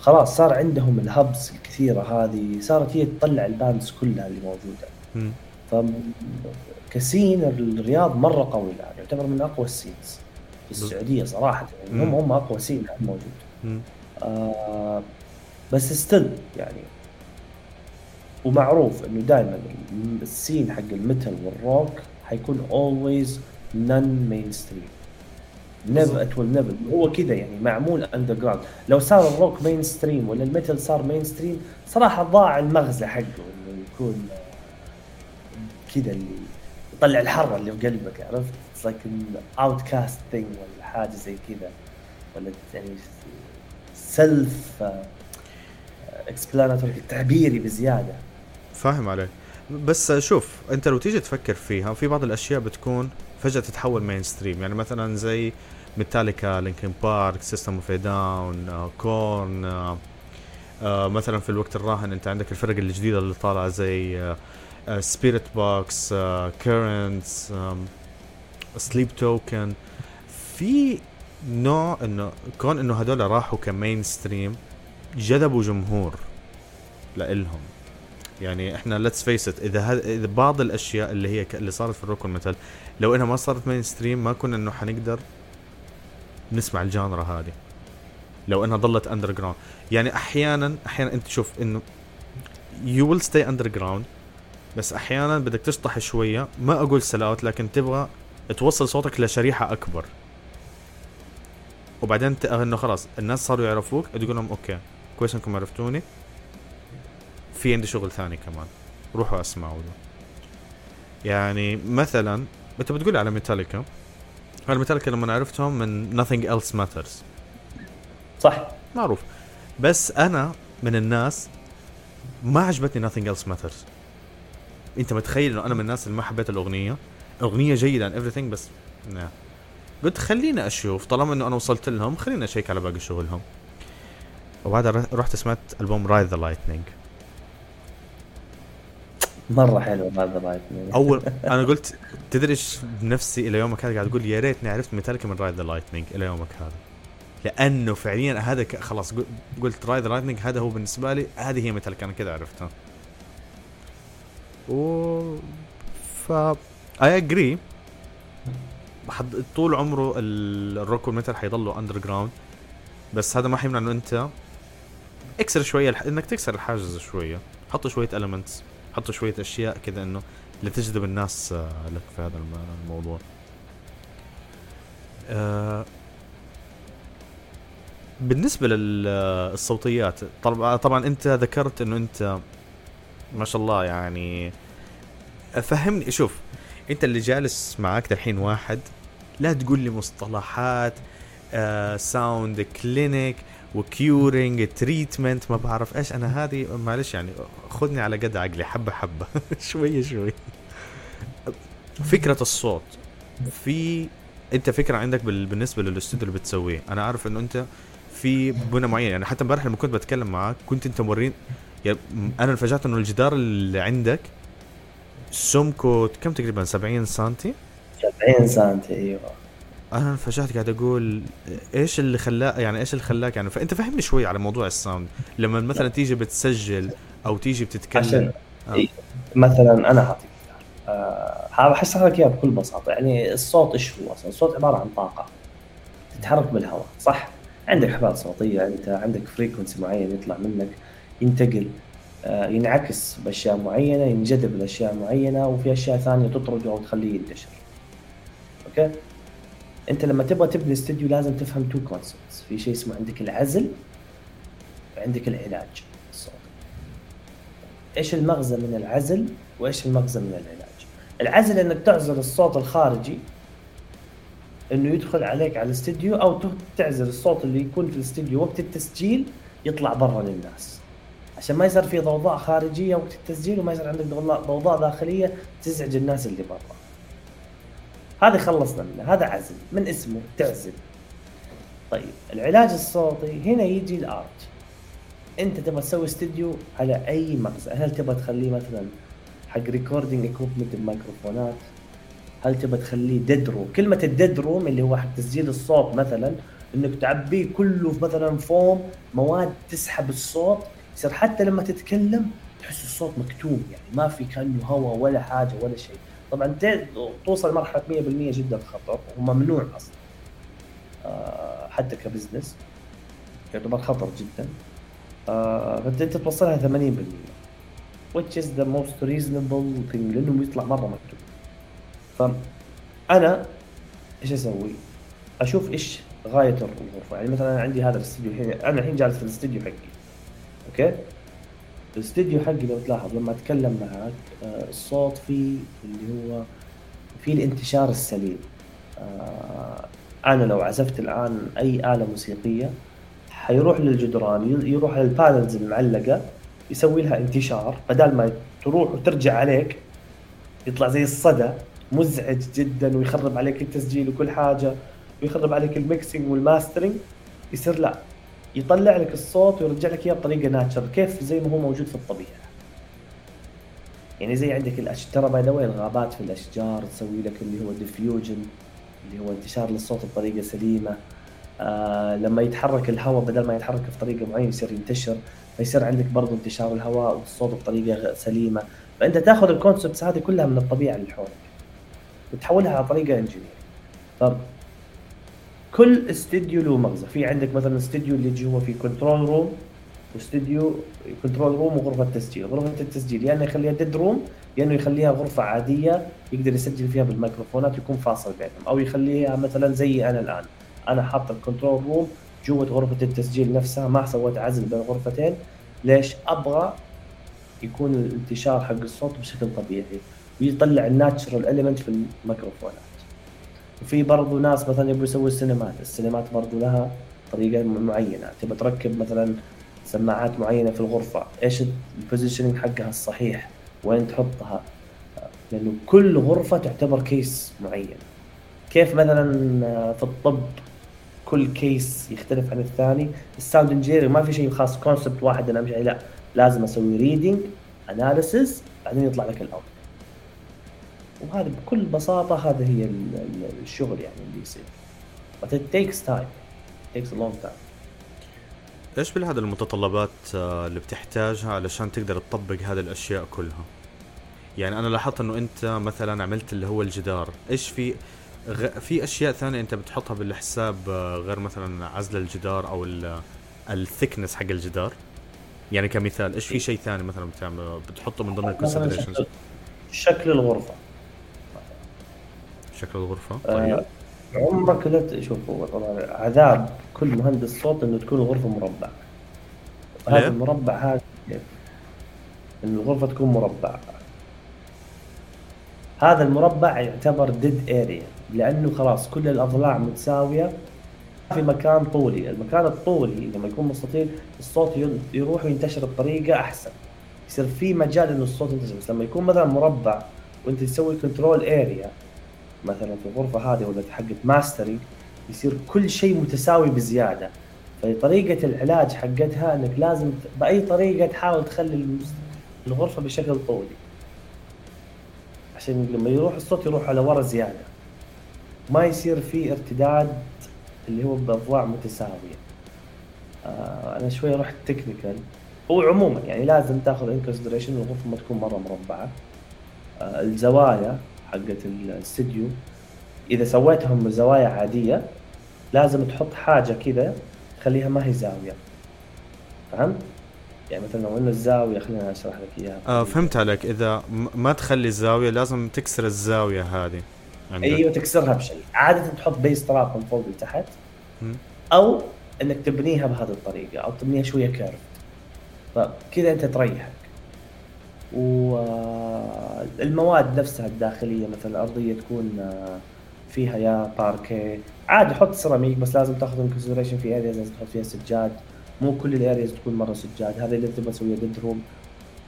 خلاص صار عندهم ال hubs الكثيرة هذه صارت هي تطلع ال bands كلها اللي موجودة. ف ك scene الرياض مرة قوي الان يعتبر من أقوى ال scenes في السعودية صراحة يعني هم هم أقوى scene الآن موجود. آه بس still يعني ومعروف إنه دائما ال scene حق ال metal وال rock حيكون always non mainstream never it will never هو كذا يعني معمول underground لو صار ال rock mainstream ولا ال metal صار mainstream صراحة ضاع المغزى حقه إنه يكون كذا اللي يطلع الحرة اللي في قلبك عرفت؟ it's like outcast thing ولا حاجة زي كذا. ولا يعني self explanatory تعبيري بزيادة.
فاهم عليك. بس شوف انت لو تيجي تفكر فيها في بعض الأشياء بتكون فجأة تتحول mainstream يعني مثلا زي ميتاليكا Linkin Park System of a Down Korn مثلا في الوقت الراهن أنت عندك الفرق الجديدة اللي طالعة زي Spiritbox Currents Sleep Token في نوع إنه كون إنه هذول راحوا ك mainstream جذبوا جمهور لإلهم. يعني إحنا let's face إذا إذا بعض الأشياء اللي هي اللي صارت في ال rock وال metal لو إنها ما صارت mainstream ما كنا إنه حنقدر نسمع ال genre هذه. لو إنها ظلت underground يعني أحيانا أحيانا أنت تشوف إنه you will stay underground بس أحيانا بدك تشطح شوية. ما أقول sellout لكن تبغى توصل صوتك لشريحة أكبر. وبعدين إنه خلاص الناس صاروا يعرفوك تقول لهم أوكي كويس إنكم عرفتوني. في عندي شغل ثاني كمان. روحوا أسمعوا يعني مثلا انت بتقول على ميتاليكا. الميتاليكا لما عرفتهم من nothing else matters.
صح.
معروف. بس أنا من الناس ما عجبتني nothing else matters. أنت متخيل إنه أنا من الناس اللي ما حبيت الأغنية؟ أغنية جيدة and everything بس نعم قلت خليني أشوف طالما إنه أنا وصلت لهم خليني أشيك على باقي شغلهم. وبعدها رحت سمعت ألبوم Ride the Lightning
مرة حلو هذا Ride
أول أنا قلت تدري إيش بنفسي إلى يومك هذا قاعد أقول؟ يا ريتني عرفت ميتاليكا من Ride the Lightning إلى يومك هذا. لأنه فعليا هذا خلاص قلت Ride the Lightning هذا هو بالنسبة لي هذه هي ميتاليكا أنا كذا عرفتها و ف I agree حد... طول عمره ال rock وال metal حيضلوا underground بس هذا ما حيمنع إنه أنت اكسر شوية الح... إنك تكسر الحاجز شوية. حط شوية المنتس حطوا شوية أشياء كذا إنه اللي تجذب الناس آه، لك في هذا الموضوع. آه، بالنسبة للصوتيات طبعا طبعا أنت ذكرت إنه أنت ما شاء الله يعني فهمني شوف أنت اللي جالس معاك الحين واحد لا تقول لي مصطلحات آه sound clinic و curing treatment ما بعرف إيش. أنا هذه معلش يعني خذني على قد عقلي حبة حبة. شوية شوي. فكرة الصوت. في أنت فكرة عندك بالنسبة للاستوديو اللي بتسويه. أنا عارف إنه أنت في بنى معين. يعني حتى امبارح لما كنت بتكلم معاك كنت أنت مورين. يعني أنا انفاجأت إنه الجدار اللي عندك سمكه كم تقريبا؟ 70 سم
70 سم أيوه.
أنا انفجعت قاعد أقول إيش اللي خلاك يعني إيش اللي خلاك يعني فأنت فهمني شوي على موضوع ال sound لما مثلا تيجي بتسجل أو تيجي بتتكلم عشان
آه. مثلا أنا أعطيك آه بحس لك اياها بكل بساطة يعني الصوت إيش هو أصلا؟ الصوت عبارة عن طاقة تتحرك بالهواء صح؟ عندك حبال صوتية أنت عندك frequency معين يطلع منك ينتقل آه ينعكس بأشياء معينة ينجذب لأشياء معينة وفي أشياء ثانية تطرده أو تخليه ينتشر أوكي؟ انت لما تبغى تبني استوديو لازم تفهم two concepts في شيء اسمه عندك العزل وعندك العلاج. الصوتي إيش المغزى من العزل وإيش المغزى من العلاج؟ العزل إنك تعزل الصوت الخارجي إنه يدخل عليك على الاستديو أو تعزل الصوت اللي يكون في الاستديو وقت التسجيل يطلع برا للناس. عشان ما يصير في ضوضاء خارجية وقت التسجيل وما يصير عندك ضوضاء داخلية تزعج الناس اللي برا. هذا خلصنا منه هذا عزل من اسمه تعزل طيب العلاج الصوتي هنا يجي ال art أنت تبغى تسوي استديو على أي مغزى هل تبغى تخليه مثلا حق recording equipment الميكروفونات هل تبغى تخليه dead room كلمة ال dead room اللي هو حق تسجيل الصوت مثلا إنك تعبيه كله مثلا فوم مواد تسحب الصوت يصير حتى لما تتكلم تحس الصوت مكتوم يعني ما في كأنه هواء ولا حاجة ولا شيء. طبعا توصل مرحله 100% جدا خطر وممنوع أصلا آه، حتى كبزنس. يعتبر خطر جدا. آه، فانت توصلها 80% which is the most reasonable thing لأنه يطلع مرة مكتوب. فأنا إيش أسوي؟ أشوف إيش غاية الغرفه يعني مثلا عندي هذا الاستديو الحين أنا الحين جالس في الاستديو حقي أوكي؟ الاستديو حقي لو تلاحظ لما أتكلم معك آه، الصوت فيه اللي هو فيه الانتشار السليم. آه، أنا لو عزفت الآن أي آلة موسيقية حيروح للجدران يروح لل panels المعلقة يسوي لها انتشار. بدل ما تروح وترجع عليك يطلع زي الصدى مزعج جدا ويخرب عليك التسجيل وكل حاجة ويخرب عليك ال mixing وال mastering يصير لا. يطلع لك الصوت ويرجع لك إياه بطريقة nature كيف؟ زي ما هو موجود في الطبيعة. يعني زي عندك الأشجار by the الغابات في الأشجار تسوي لك اللي هو diffusion اللي هو انتشار للصوت بطريقة سليمة. آه لما يتحرك الهواء بدل ما يتحرك في طريقة معينة يصير ينتشر. فيصير عندك برضه انتشار الهواء والصوت بطريقة سليمة. فأنت تاخذ ال concepts هذه كلها من الطبيعة اللي حولك. وتحولها على طريقة engineer كل استديو له مغزى. في عندك مثلا استديو اللي جوا في control room واستديو control room وغرفة تسجيل. غرفة التسجيل يا يعني إنه يخليها dead room يا إنه يخليها غرفة عادية يقدر يسجل فيها بالميكروفونات يكون فاصل بينهم. أو يخليها مثلا زي أنا الآن. أنا حاط ال control room جوة غرفة التسجيل نفسها ما سويت عزل بين الغرفتين ليش؟ أبغى يكون الانتشار حق الصوت بشكل طبيعي ويطلع ال natural element في الميكروفونات وفي برضو ناس مثلا يبغوا يسووا السينمات. السينمات برضو لها طريقة معينة. تبى تركب مثلا سماعات معينة في الغرفة. إيش ال positioning حقها الصحيح؟ وين تحطها؟ لأنه كل غرفة تعتبر case معين. كيف مثلا في الطب كل case يختلف عن الثاني؟ ال sound engineer ما في شيء خاص. concept واحد أنا أمشي لا لازم أسوي reading analysis بعدين يطلع لك ال out وهذا بكل بساطة هذا هي الشغل يعني اللي يصير. But it takes time. It takes a long time.
إيش بالهذا المتطلبات آه، اللي بتحتاجها علشان تقدر تطبق هذه الأشياء كلها؟ يعني أنا لاحظت إنه أنت مثلا عملت اللي هو الجدار. إيش في غ... في أشياء ثانية أنت بتحطها بالحساب آه، غير مثلا عزل الجدار أو الثكنس حق الجدار؟ يعني كمثال إيش في شيء ثاني مثلا بتعمل بتحطه من ضمن الكونسيدريشنز
شكل الغرفة.
شكل الغرفة. آه، طيب. آه
عمرك لا شوف هو طبعا عذاب كل مهندس صوت إنه تكون الغرفه مربع هذا المربع هذا كيف؟ إن الغرفة تكون مربع هذا المربع يعتبر dead area لأنه خلاص كل الأضلاع متساوية في مكان طولي. المكان الطولي لما يكون مستطيل الصوت يروح وينتشر بطريقة أحسن. يصير في مجال إنه الصوت ينتشر. بس لما يكون مثلا مربع وأنت تسوي control area مثلا في الغرفه هذه ولا حقت mastering يصير كل شيء متساوي بزيادة. فطريقة العلاج حقتها إنك لازم بأي طريقة تحاول تخلي الغرفة بشكل طولي عشان لما يروح الصوت يروح على ورا زيادة. ما يصير في ارتداد اللي هو باضلاع متساوية. آه أنا شوي رحت تكنيكال هو عموما يعني لازم تاخذ ان الغرفة ما تكون مرة مربعة. آه الزوايا حقت الاستديو. إذا سويتهم زوايا عادية لازم تحط حاجة كذا تخليها ما هي زاوية. فهمت؟ يعني مثلا لو إنه الزاوية خلينا أشرح لك إياها.
آه فهمت عليك. إذا ما تخلي الزاوية لازم تكسر الزاوية هذه
عندك. أيوه تكسرها بشيء. عادة تحط bass trap من فوق لتحت. أو إنك تبنيها بهذه الطريقة أو تبنيها شوية curve فكذا أنت تريحك والمواد نفسها الداخلية مثلا الأرضية تكون آه، فيها يا باركي عادي حط سيراميك بس لازم تاخذ in consideration في areas لازم تحط فيها سجاد. مو كل ال areas تكون مرة سجاد. هذا اللي تبغى تسويه dead room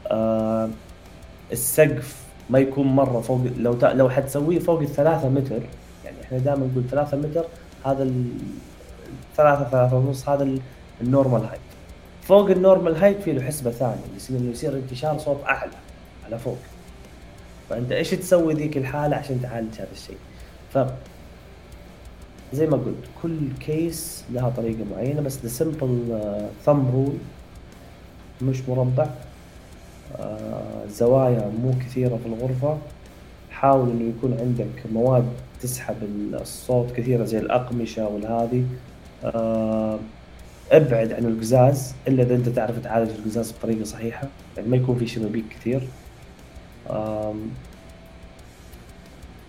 آه السقف ما يكون مرة فوق لو تا... لو حتسويه فوق الثلاثة متر يعني إحنا دائما نقول ثلاثة متر هذا ال... ثلاثة ثلاثة ونص هذا ال normal height فوق ال normal height في له حسبة ثانية يصير إنه يصير انتشار صوت أعلى على فوق. فأنت إيش تسوي ذيك الحالة عشان تعالج هذا الشيء؟ ف زي ما قلت كل كيس لها طريقة معينة بس simple uh, thumb rule مش مربع. آه زوايا مو كثيرة في الغرفة. حاول إنه يكون عندك مواد تسحب الصوت كثيرة زي الأقمشة والهذي. آه أبعد عن القزاز إلا إذا أنت تعرف تعالج القزاز بطريقة صحيحة. يعني ما يكون في شبابيك كثير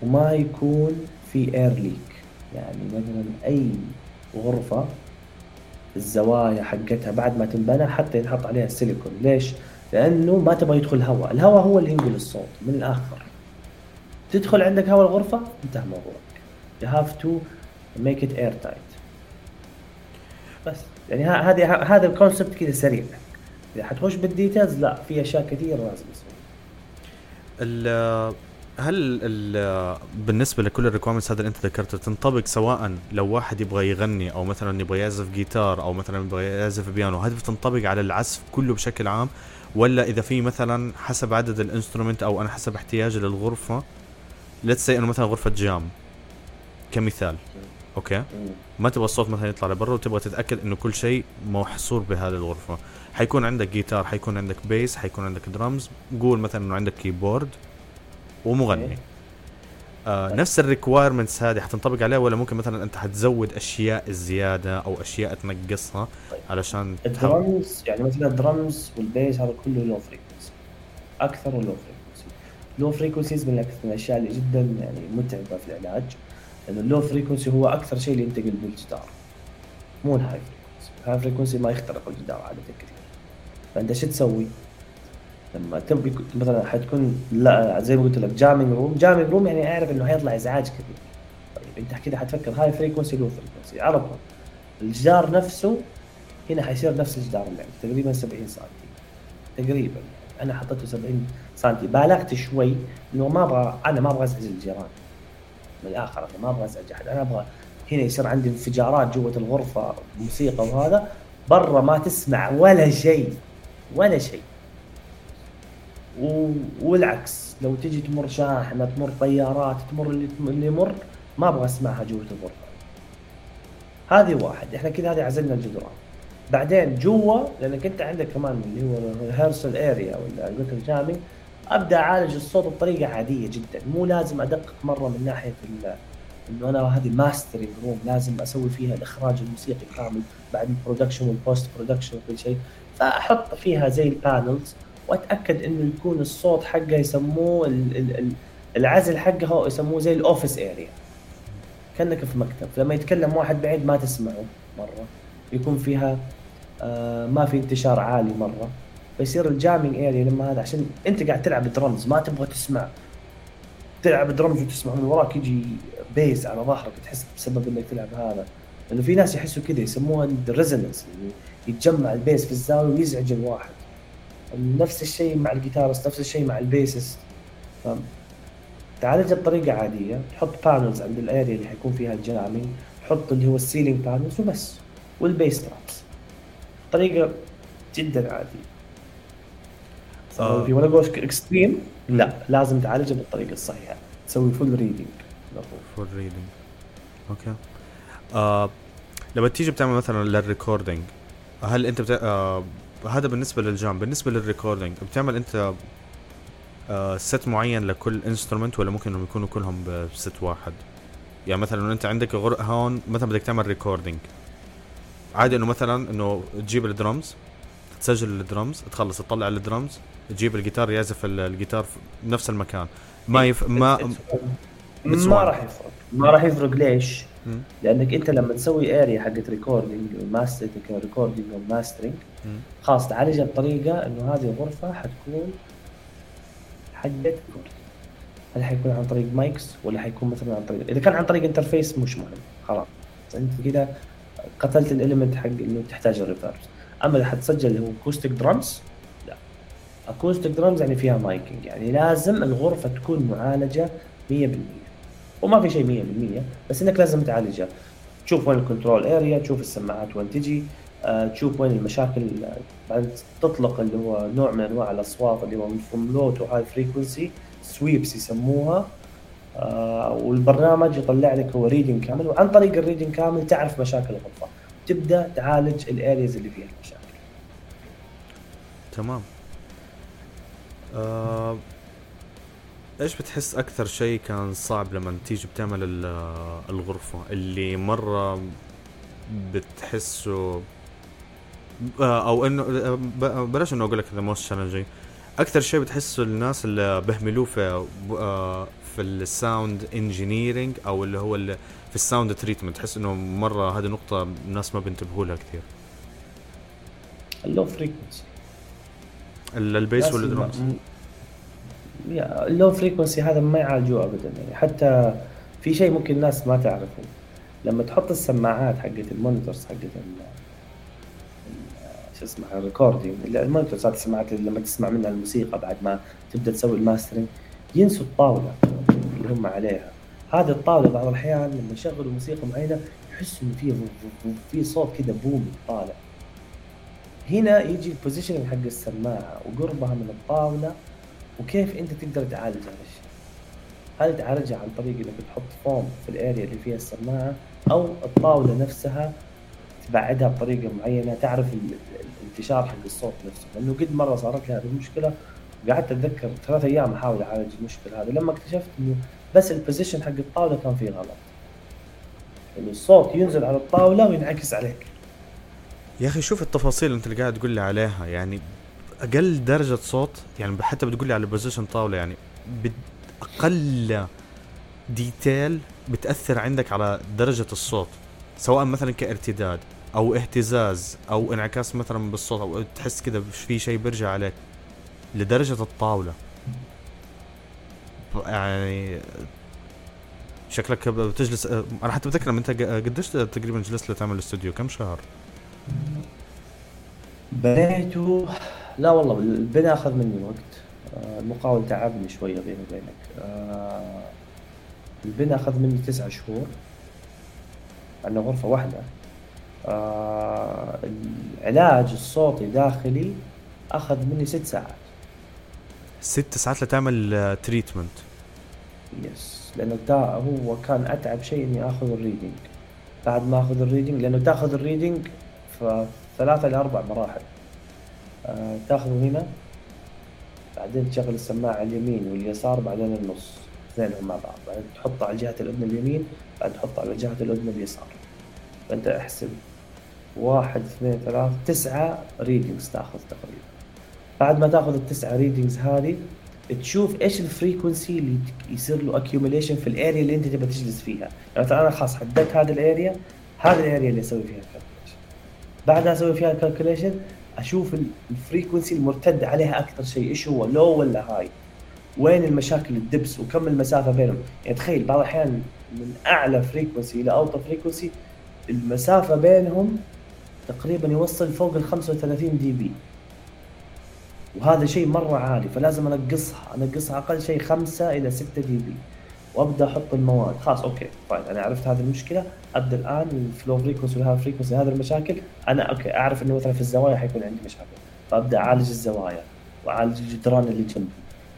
وما يكون في اير ليك يعني مثلا أي غرفة الزوايا حقتها بعد ما تنبنى حتى ينحط عليها السيليكون ليش؟ لأنه ما تبغى يدخل هواء. الهواء هو اللي ينقل الصوت من الآخر. تدخل عندك هواء الغرفة انتهى موضوعك. You have to make it air tight بس. يعني هذه هذا ال concept كذا سريع. إذا حتخش بال details لا في أشياء كثيرة لازم
تسوي هل بالنسبة لكل ال requirements هذا اللي أنت ذكرته تنطبق سواء لو واحد يبغى يغني أو مثلا يبغى يعزف جيتار أو مثلا يبغى يعزف بيانو هذه بتنطبق على العزف كله بشكل عام؟ ولا إذا في مثلا حسب عدد ال instrument أو أنا حسب احتياجي للغرفة let's say أنه مثلا غرفة jam كمثال. Okay. ما تبغى الصوت مثلا يطلع لبرا وتبغى تتأكد إنه كل شيء محصور بهذه الغرفة. حيكون عندك جيتار حيكون عندك bass حيكون عندك درمز قول مثلا إنه عندك keyboard ومغني. آه نفس ال requirements هذه حتنطبق عليه ولا ممكن مثلا أنت حتزود أشياء الزياده أو أشياء تنقصها طيب. علشان
الدرمز يعني مثلا الدرمز والبيس هذا كله low frequency أكثر و low frequency low frequencies من الأشياء اللي جدا يعني متعبة في العلاج. لأنه ال low frequency هو أكثر شيء اللي ينتقل بالجدار. مو ال high frequency ال high frequency ما يخترق الجدار عادة كثير. فأنت شو تسوي؟ لما تبي مثلا حتكون لا زي ما قلت لك jamming room jamming room يعني أعرف إنه حيطلع إزعاج كثير. طيب أنت كذا حتفكر high frequency low frequency على طول. الجدار نفسه هنا حيصير نفس الجدار اللي عندي تقريبا 70 سم تقريبا. أنا حطيته 70 سم بالغت شوي إنه ما أبغى أنا ما أبغى أزعج الجيران. من الآخر أنا ما أبغى ازعج أحد أنا أبغى هنا يصير عندي انفجارات جوة الغرفة موسيقى وهذا برا ما تسمع ولا شيء ولا شيء. والعكس لو تجي تمر شاحنة تمر طيارات تمر اللي اللي يمر ما أبغى أسمعها جوة الغرفة. هذه واحد إحنا كذا هذه عزلنا الجدران. بعدين جوا لأنك أنت عندك كمان اللي هو ال rehearsal area ولا قلت ال jamming أبدأ أعالج الصوت بطريقة عادية جدا. مو لازم أدقق مرة من ناحية إنه أنا هذه mastering room لازم أسوي فيها الإخراج الموسيقي كامل بعد ال production وال post production وكل شيء. فأحط فيها زي ال panels وأتأكد إنه يكون الصوت حقه يسموه العزل حقه يسموه زي ال office area كأنك في مكتب. لما يتكلم واحد بعيد ما تسمعه مرة. يكون فيها آه ما في انتشار عالي مرة. فيصير ال jamming area لما هذا عشان أنت قاعد تلعب درمز ما تبغى تسمع. تلعب درمز وتسمع من وراك يجي bass على ظهرك تحس بسبب إنك تلعب هذا. لأنه في ناس يحسوا كذا يسموها ال resonance يعني يتجمع ال bass في الزاوية ويزعج الواحد. نفس الشيء مع ال guitarist نفس الشيء مع ال bassist تعالجها بطريقة عادية تحط panels عند ال area اللي حيكون فيها ال jamming تحط اللي هو ال ceiling panels وبس وال bass traps طريقة جدا عادية. آه. في ولا go extreme لا لازم تعالجها بالطريقة الصحيحة. تسوي فول ريدنج
فول ريدنج أوكي آه لما تيجي بتعمل مثلا لل recording هل أنت بتا... آه هذا بالنسبة لل jam. بالنسبة لل recording بتعمل أنت آه set معين لكل instrument ولا ممكن إنهم يكونوا كلهم ب set واحد؟ يعني مثلا أنت عندك غر... هون مثلا بدك تعمل recording عادي إنه مثلا إنه تجيب الدرمز تسجل الدرمز تخلص تطلع الدرمز تجيب الجيتار يعزف الجيتار في نفس المكان. ما يف... ما
ما راح يفرق. ما راح يفرق ليش؟ لأنك أنت لما تسوي area حقت recording mastering recording أو mastering خلاص تعالجها بطريقه إنه هذه الغرفة حتكون حقت هل حيكون عن طريق mics ولا حيكون مثلا عن طريق إذا كان عن طريق interface مش مهم. خلاص. أنت كده قتلت ال element حق إنه تحتاج ال reverb أما إذا حتسجل اللي هو acoustic drums لا. acoustic drums يعني فيها miking يعني لازم الغرفة تكون معالجة 100% وما في شيء 100% بس إنك لازم تعالجها. تشوف وين ال control area تشوف السماعات وين تجي آه، تشوف وين المشاكل بعد تطلق اللي هو نوع من أنواع الأصوات اللي هو from low to high frequency sweeps يسموها. آه والبرنامج يطلع لك هو reading كامل وعن طريق ال reading كامل تعرف مشاكل الغرفة. تبدأ تعالج ال areas اللي فيها المشاكل.
تمام. آه إيش بتحس أكثر شيء كان صعب لما تيجي بتعمل الغرفة؟ اللي مرة بتحسه آه، أو إنه آه، بلاش إنه أقول لك the most challenging أكثر شيء بتحسه الناس اللي بهملوه في آه، في ال sound engineering أو اللي هو اللي في ال sound treatment تحس إنه مرة هذه نقطة الناس ما بينتبهوا لها كثير.
ال low
frequency ال
bass وال drones ال low frequency هذا ما يعالجوه ابدا يعني. حتى في شيء ممكن الناس ما تعرفه. لما تحط السماعات حقت ال monitors حقت شو اسمها ال recording ال monitors هذه السماعات اللي لما تسمع منها الموسيقى بعد ما تبدأ تسوي ال mastering ينسوا الطاولة اللي هم عليها. هذه الطاولة بعض الأحيان لما يشغلوا موسيقى معينه يحسوا انه في في صوت كذا boom طالع هنا يجي ال positioning حق السماعة وقربها من الطاولة وكيف أنت تقدر تعالج هذا الشيء. هل تعالجها عن طريق إنك تحط فوم في ال area اللي فيها السماعة أو الطاولة نفسها تبعدها بطريقة معينة تعرف الانتشار حق الصوت نفسه؟ لأنه قد مرة صارت لي هذه المشكلة قعدت أتذكر ثلاث أيام أحاول أعالج المشكلة هذه لما اكتشفت إنه بس ال position حق الطاولة كان فيه غلط. إنه الصوت ينزل على الطاولة وينعكس عليك.
يا أخي شوف التفاصيل أنت اللي قاعد تقول لي عليها يعني أقل درجة صوت يعني حتى بتقول لي على position طاولة يعني أقل detail بتأثر عندك على درجة الصوت سواء مثلا كارتداد أو اهتزاز أو انعكاس مثلا بالصوت أو تحس كذا في شيء بيرجع عليك. لدرجة الطاولة. يعني شكلك بتجلس أنا حتى بتذكر أنت قديش تقريبا جلست لتعمل الاستوديو؟ كم شهر؟
بنيته لا والله البناء أخذ مني وقت. المقاول تعبني شوية بيني وبينك. البناء أخذ مني تسعة شهور. عندنا غرفة واحدة. العلاج الصوتي داخلي أخذ مني ست ساعات.
ست ساعات لتعمل treatment
yes لأنه تا هو كان أتعب شيء إني آخذ ال reading بعد ما آخذ ال reading لأنه تاخذ ال reading في ثلاثة لأربع مراحل. آه تاخذه هنا بعدين تشغل السماعة اليمين واليسار بعدين النص. اثنينهم مع بعض. بعدين تحطه على جهة الأذن اليمين بعدين تحطه على جهة الأذن اليسار. فأنت احسب. واحد اثنين ثلاث تسعة readings تاخذ تقريبا. بعد ما تاخذ التسعة readings هذه تشوف إيش ال frequency اللي يصير له accumulation في ال area اللي أنت تبغى تجلس فيها. يعني مثلا أنا خلاص حددت هذه ال area هذه ال area اللي أسوي فيها ال calculation بعدها أسوي فيها ال calculation أشوف ال frequency المرتد عليها أكثر شيء إيش هو low ولا high وين المشاكل ال dBs وكم المسافة بينهم؟ يعني تخيل بعض الأحيان من أعلى frequency إلى أوطى frequency المسافة بينهم تقريبا يوصل فوق ال 35 dB وهذا شيء مرة عالي فلازم أنقصها أنقصها أقل شيء 5 إلى 6 dB وأبدأ أحط المواد. خلاص okay fine. أنا عرفت هذه المشكلة أبدأ الآن ال low frequency وهذا frequency هذه المشاكل. أنا okay أعرف إنه مثلا في الزوايا حيكون عندي مشاكل فأبدأ أعالج الزوايا وأعالج الجدران اللي جنبي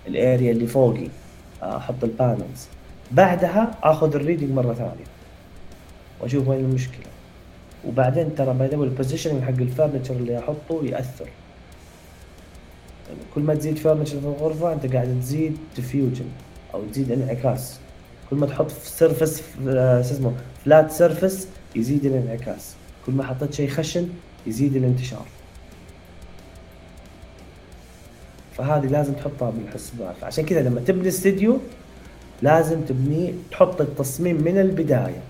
ال area اللي فوقي أحط ال panels بعدها آخذ ال reading مرة ثانية وأشوف وين المشكلة. وبعدين ترى by the حق ال furniture اللي أحطه يأثر. كل ما تزيد furniture في الغرفة أنت قاعد تزيد diffusion أو تزيد انعكاس كل ما تحط في surface آه، شو اسمه flat surface يزيد الانعكاس. كل ما حطيت شيء خشن يزيد الانتشار. فهذه لازم تحطها بالحسبان عشان كذا لما تبني استديو لازم تبنيه تحط التصميم من البداية.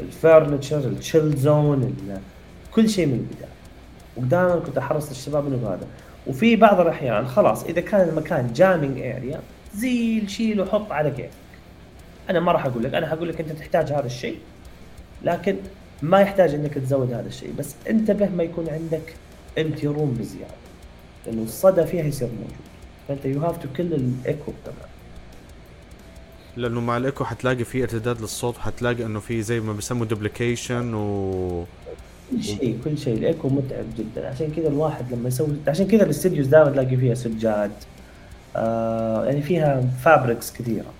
ال furniture ال chill zone كل شيء من البداية. ودائما كنت أحرص للشباب إنه هذا وفي بعض الأحيان خلاص إذا كان المكان jamming area زيل شيل وحط على كيفك أنا ما راح أقول لك أنا حقول لك أنت تحتاج هذا الشيء لكن ما يحتاج إنك تزود هذا الشيء بس انتبه ما يكون عندك امتي روم بزيادة لأنه الصدى فيها يصير موجود. فأنت you have to kill ال echo كمان.
لأنه مع الإيكو حتلاقي في ارتداد للصوت وحتلاقي إنه في زي ما بسموا duplication و
كل شيء كل شيء. الإيكو متعب جدا. عشان كذا الواحد لما يسوي عشان كذا ال studios دائما تلاقي فيها سجاد آه يعني فيها fabrics كثيرة.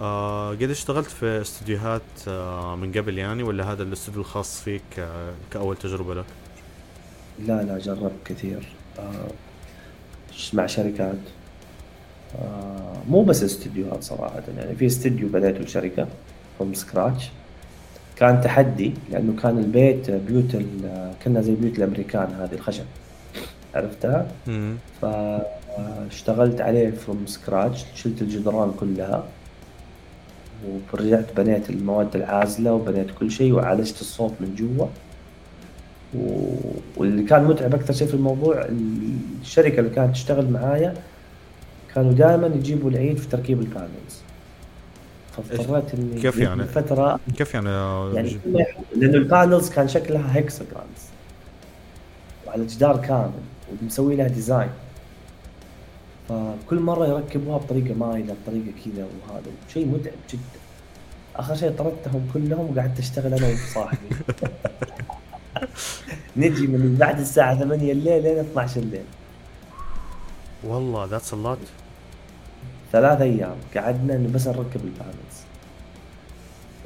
آه قد اشتغلت في استديوهات آه من قبل يعني ولا هذا الاستوديو الخاص فيك آه كأول تجربة لك؟
لا لا جربت كثير. آه مع شركات. آه مو بس استديوهات صراحة يعني في استديو بديته شركة from scratch كان تحدي لأنه كان البيت بيوت كنا زي بيوت الأمريكان هذه الخشب. عرفتها؟ فاشتغلت عليه from scratch شلت الجدران كلها ورجعت بنيت المواد العازلة وبنيت كل شيء وعالجت الصوت من جوا. و... واللي كان متعب أكثر شيء في الموضوع الشركة اللي كانت تشتغل معايا كانوا دائما يجيبوا العيد في تركيب ال panels فاضطريت اني
كيف يعني؟
فتره
كيف يعني؟
يعني لأنه ال panels كان شكلها hexagons وعلى جدار كامل ومسوي لها design فكل مرة يركبوها بطريقة مايلة بطريقة كذا وهذا. شيء متعب جدا. آخر شيء طردتهم كلهم وقعدت أشتغل أنا وصاحبي نجي من بعد الساعة 8 الليل لين 12 الليل.
والله that's a lot
ثلاث أيام. قعدنا بس نركب ال panels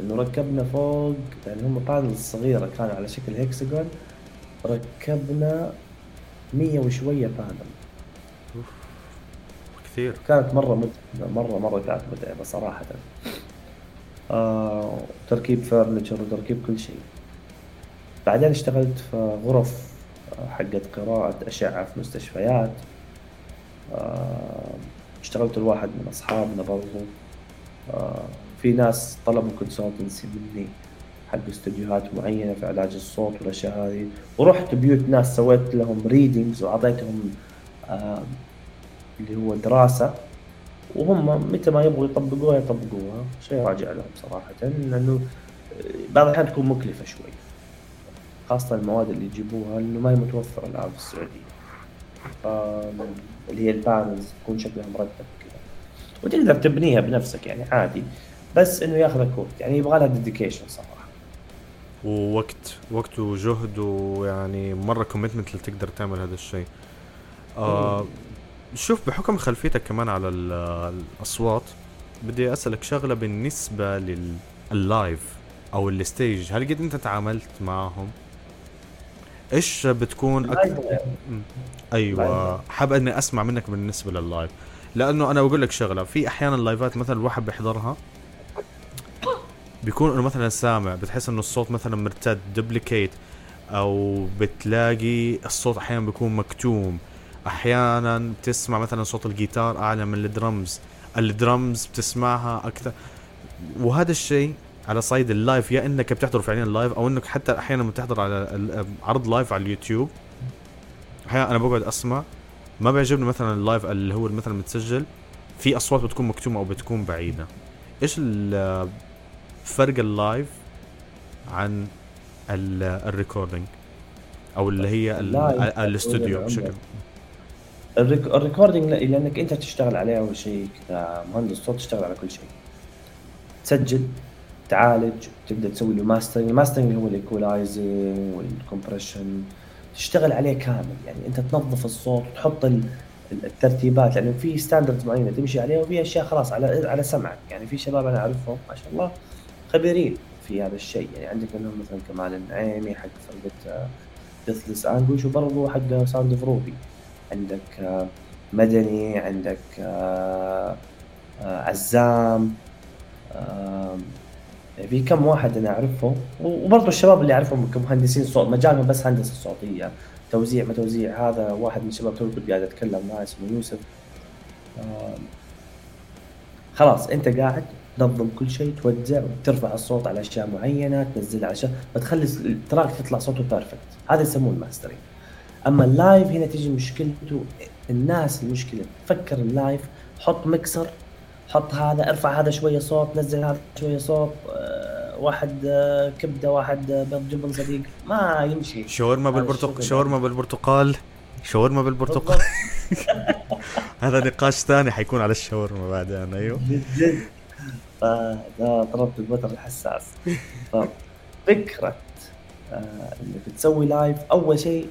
إنه ركبنا فوق يعني هم panels صغيرة كانوا على شكل هيكسجون ركبنا مية وشوية panel
كثير.
كانت مرة متعبه مرة مرة كانت متعبة صراحة. آه تركيب furniture وتركيب كل شيء. بعدين اشتغلت في غرف حقت قراءة أشعة في مستشفيات. آه اشتغلت لواحد من اصحابنا برضو آه في ناس طلبوا consultancy مني حق استديوهات معينة في علاج الصوت والأشياء هذه. ورحت بيوت ناس سويت لهم readings وأعطيتهم آه اللي هو دراسة. وهم متى ما يبغوا يطبقوها يطبقوها. شيء راجع لهم صراحة. لأنه بعض الأحيان تكون مكلفة شوي. خاصة المواد اللي يجيبوها لأنه ما هي متوفرة الآن في السعودية. اللي هي ال panels تكون شكلها مرتب كذا وتقدر تبنيها بنفسك يعني عادي. بس إنه ياخذك وقت يعني يبغى لها dedication صراحة.
ووقت وقت وجهد ويعني مرة commitment اللي تقدر تعمل هذا الشيء. آه شوف بحكم خلفيتك كمان على الأصوات بدي أسألك شغلة بالنسبة لل live أو ال stage. هل قد أنت تعاملت معهم؟ إيش بتكون أكثر أيوه. حاب إني أسمع منك بالنسبة لل live لأنه أنا بقول لك شغلة في أحيانا ال live ات مثلا الواحد بيحضرها بيكون إنه مثلا سامع بتحس إنه الصوت مثلا مرتد duplicate أو بتلاقي الصوت أحيانا بيكون مكتوم. أحيانا بتسمع مثلا صوت الجيتار أعلى من ال drums. ال drums بتسمعها أكثر. وهذا الشيء على صعيد ال live يا إنك بتحضر فعليا live أو إنك حتى أحيانا بتحضر على عرض live على اليوتيوب. أحيانا أنا بقعد أسمع ما بيعجبني مثلا ال live اللي هو مثلا متسجل في أصوات بتكون مكتومة أو بتكون بعيدة. إيش فرق ال live عن ال recording أو اللي هي الاستوديو بشكل
ال recording لأنك أنت تشتغل عليه أول شيء كذا مهندس صوت تشتغل على كل شيء. تسجل تعالج تبدأ تسوي له mastering ال mastering اللي هو ال equalizing وال compression تشتغل عليه كامل. يعني أنت تنظف الصوت وتحط الترتيبات لأنه في standards معينة تمشي عليها وفي أشياء خلاص على على سمعك. يعني في شباب أنا أعرفهم ما شاء الله خبيرين في هذا الشيء. يعني عندك منهم مثلا كمال النعيمي حق فرقة Deathless Anguish وبرضه حق Sound of Ruby عندك آه، مدني عندك آه، آه، عزام في كم واحد أنا أعرفه. وبرضه الشباب اللي أعرفهم كمهندسين صوت مجالهم بس هندسة صوتية. توزيع ما توزيع هذا واحد من الشباب تو كنت قاعد أتكلم معه اسمه يوسف. خلاص أنت قاعد تنظم كل شيء توزع وترفع الصوت على أشياء معينة تنزلها على أشياء فتخلي ال track تطلع صوته perfect هذا يسموه ال mastering أما ال live هنا تيجي مشكلته الناس المشكلة. فكر ال live حط ميكسر حط هذا ارفع هذا شوية صوت نزل هذا شوية صوت أه واحد أه كبدة واحد أه جبن صديق. ما يمشي.
شاورما بالبرتقال شاورما بالبرتقال. شاورما بالبرتقال. هذا نقاش ثاني حيكون على الشاورما بعدين
أيوه. ضربت البتر الحساس. ففكرة آه إنك تسوي live أول شيء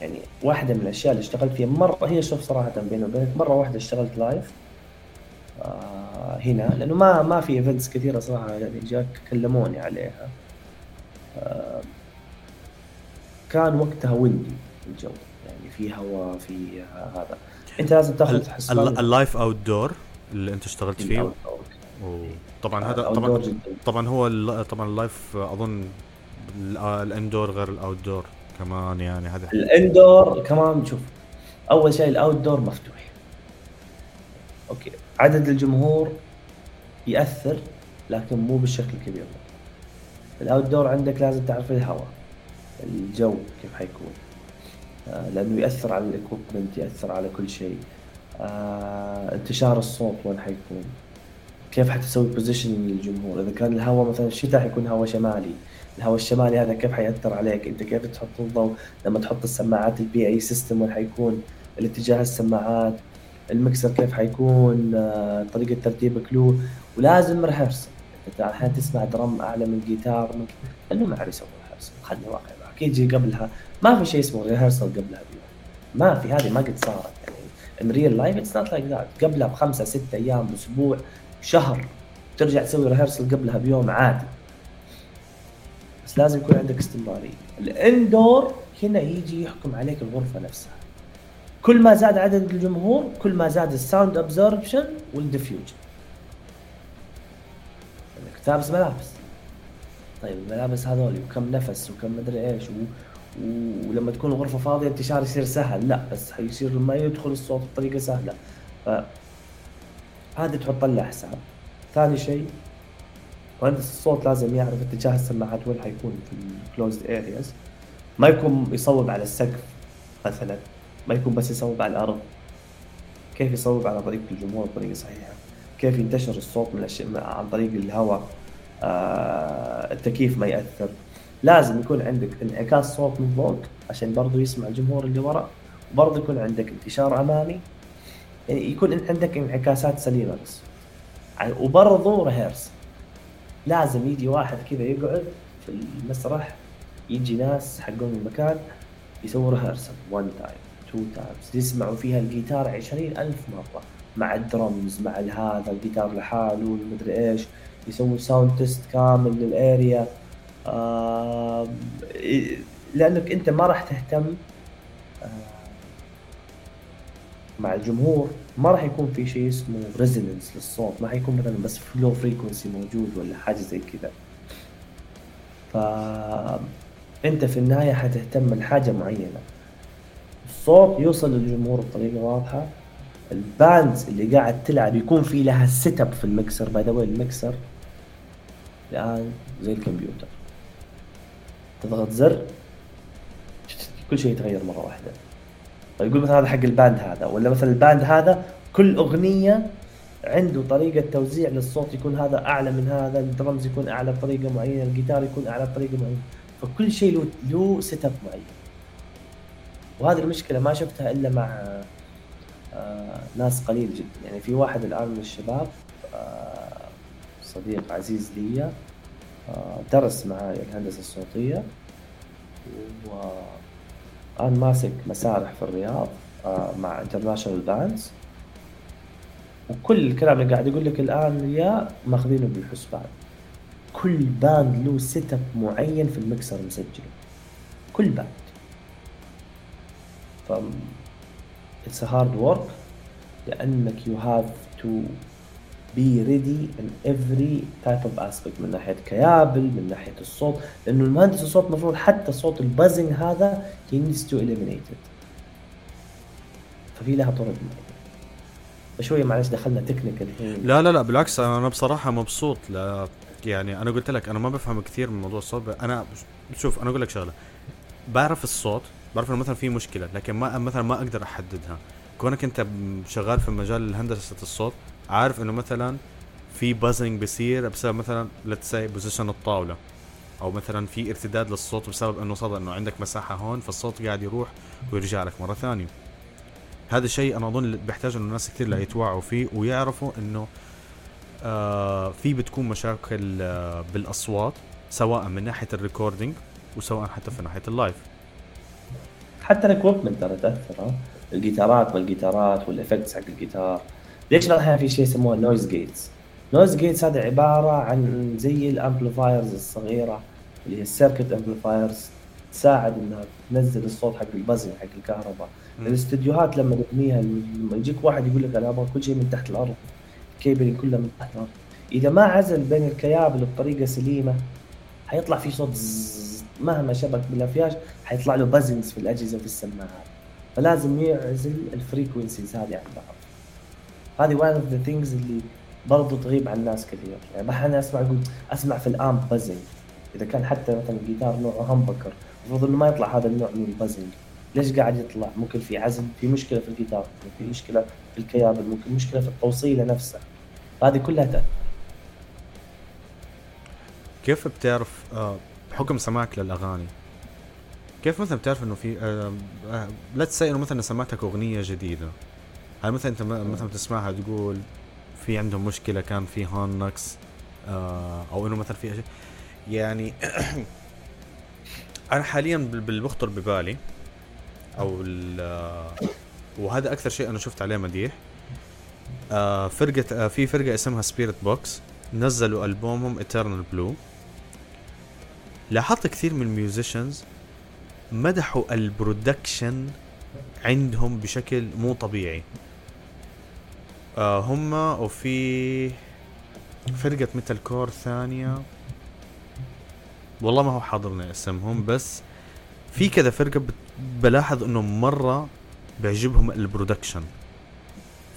يعني واحدة من الأشياء اللي اشتغلت فيها مرة هي شوف صراحة بيني وبينك مرة واحدة اشتغلت live آه هنا لأنه ما ما في events كثيرة صراحة يعني جاك كلموني عليها. آه كان وقتها ويندي الجو يعني في هواء في هذا. أنت لازم تاخذ
حسبان ال live outdoor اللي أنت اشتغلت فيه. طبعا هذا طبعا طبعا هو طبعا ال live أظن ال indoor غير ال outdoor كمان يعني هذا
ال indoor كمان شوف أول شيء ال outdoor مفتوح. okay عدد الجمهور يأثر لكن مو بالشكل الكبير. ال outdoor عندك لازم تعرف الهواء الجو كيف حيكون. آه لأنه يأثر على ال equipment يأثر على كل شيء. آه انتشار الصوت وين حيكون. كيف حتسوي position للجمهور؟ إذا كان الهواء مثلا الشتاء حيكون هواء شمالي الهواء الشمالي هذا كيف حيأثر عليك؟ أنت كيف تحط الضوء لما تحط السماعات ال PA system وين حيكون؟ الاتجاه السماعات المكسر كيف حيكون؟ آه، طريقة ترتيبك له ولازم rehearsal أنت أحيانا تسمع drum أعلى من جيتار من انه ما عرف يسوي rehearsal خلينا واقع أكيد يجي قبلها ما في شيء اسمه rehearsal قبلها بيوم. ما في هذه ما قد صارت. يعني in real life it's not like that قبلها بخمسة ستة أيام أسبوع شهر ترجع تسوي rehearsal قبلها بيوم عادي. بس لازم يكون عندك استمرارية. ال indoor هنا يجي يحكم عليك الغرفة نفسها. كل ما زاد عدد الجمهور كل ما زاد ال sound absorption وال diffusion انك تلابس ملابس. طيب الملابس هذول وكم نفس وكم مدري إيش و... ولما تكون الغرفة فاضية انتشار يصير سهل. لا بس حيصير لما يدخل الصوت بطريقة سهلة. ف هذه تحط لها حساب. ثاني شيء مهندس الصوت لازم يعرف اتجاه السماعات وين حيكون في الكلوزد ارياز ما يكون يصوب على السقف مثلا ما يكون بس يصوب على الأرض. كيف يصوب على طريقة الجمهور بطريقة صحيحة؟ كيف ينتشر الصوت من الأشياء عن طريق الهواء؟ آه التكييف ما يأثر. لازم يكون عندك انعكاس صوت من فوق عشان برضو يسمع الجمهور اللي ورا وبرضه يكون عندك انتشار أمامي. يعني يكون عندك انعكاسات سليمة بس. وبرضه rehearse لازم يجي واحد كذا يقعد في المسرح يجي ناس حقون المكان يسووا ريهرسل 1 time 2 times يسمعوا فيها الجيتار عشرين ألف مرة مع الدرمز مع هذا الجيتار لحاله المدري إيش يسووا sound test كامل لل area آه لأنك أنت ما راح تهتم آه مع الجمهور ما راح يكون في شيء اسمه resonance للصوت ما حيكون مثلا بس ف low frequency موجود ولا حاجة زي كذا. ف أنت في النهاية حتهتم لحاجة معينة. الصوت يوصل للجمهور بطريقة واضحة. ال bands اللي قاعد تلعب يكون في لها setup في ال mixer. by the المكسر الآن زي الكمبيوتر. تضغط زر كل شيء يتغير مرة واحدة. يقول مثلا هذا حق ال band هذا ولا مثلا ال band هذا كل أغنية عنده طريقة توزيع للصوت يكون هذا أعلى من هذا الدرمز يكون أعلى بطريقة معينة الجيتار يكون أعلى بطريقة معينة. فكل شيء له له setup معين. وهذه المشكلة ما شفتها إلا مع آه ناس قليل جدا. يعني في واحد الآن من الشباب آه صديق عزيز لي آه درس معي الهندسة الصوتية و الان ماسك مسارح في الرياض آه مع international bands وكل الكلام اللي قاعد يقول لك الآن يا ماخذينه بالحسبان. كل band له setup معين في المكسر مسجل. كل band ف it's hard work لأنك you have to be ready in every type of aspect من ناحية كيابل من ناحية الصوت لأنه المهندس الصوت المفروض حتى صوت ال buzzing هذا needs to eliminate it. ففي لها طرق. شوية معلش دخلنا technical
لا لا لا بالعكس أنا بصراحة مبسوط. لا يعني أنا قلت لك أنا ما بفهم كثير من موضوع الصوت أنا شوف أنا أقول لك شغلة. بعرف الصوت بعرف إنه مثلا في مشكلة لكن ما مثلا ما أقدر أحددها. كونك أنت شغال في مجال هندسة الصوت عارف إنه مثلا في buzzing بيصير بسبب مثلا let's position الطاولة أو مثلا في ارتداد للصوت بسبب إنه صدى إنه عندك مساحة هون فالصوت قاعد يروح ويرجع لك مرة ثانية. هذا الشيء أنا أظن بيحتاج إنه الناس كثير لا يتوعوا فيه ويعرفوا إنه آه في بتكون مشاكل آه بالأصوات سواء من ناحية ال recording وسواء حتى في ناحية ال live
حتى ال equipment ترى تأثر الجيتارات والجيتارات وال effects حق الجيتار. ليش الاحيان في شيء يسموه noise gates noise gates هذا عبارة عن زي ال amplifiers الصغيرة اللي هي ال circuit amplifiers تساعد إنها تنزل الصوت حق ال buzz ال حق الكهرباء. الاستديوهات لما تبنيها لما يجيك واحد يقول لك أنا أبغى كل شيء من تحت الأرض ال cabling كله من تحت الأرض. إذا ما عزل بين الكيابل بطريقة سليمة حيطلع في صوت مهما شبك بالأفياش حيطلع له buzzings في الأجهزة وفي السماعات. فلازم يعزل ال frequencies هذه عن بعض. هذه one of the things اللي برضو تغيب عن الناس كثير. يعني أحيانا اسمع أقول أسمع في ال amp buzzing إذا كان حتى مثلا الجيتار نوعه humbucker المفروض إنه ما يطلع هذا النوع من ال buzzing ليش قاعد يطلع؟ ممكن في عزل في مشكلة في الجيتار ممكن في مشكلة في الكيابل ممكن مشكلة في التوصيلة نفسها. هذه كلها تأثر
كيف بتعرف آه، بحكم سماعك للأغاني كيف مثلا بتعرف إنه في لا تسأل إنه مثلا سمعتك أغنية جديدة هل مثلا أنت مثلا بتسمعها تقول في عندهم مشكلة كان في هون نقص آه أو إنه مثلا في يعني أنا حاليا باللي بخطر ببالي أو وهذا أكثر شيء أنا شفت عليه مديح. آه فرقة آه في فرقة اسمها Spiritbox نزلوا ألبومهم Eternal Blue لاحظت كثير من ال musicians مدحوا ال production عندهم بشكل مو طبيعي. آه هم وفي فرقة metalcore ثانية. والله ما هو حاضرني اسمهم بس في كذا فرقة بلاحظ إنه مرة بيعجبهم ال production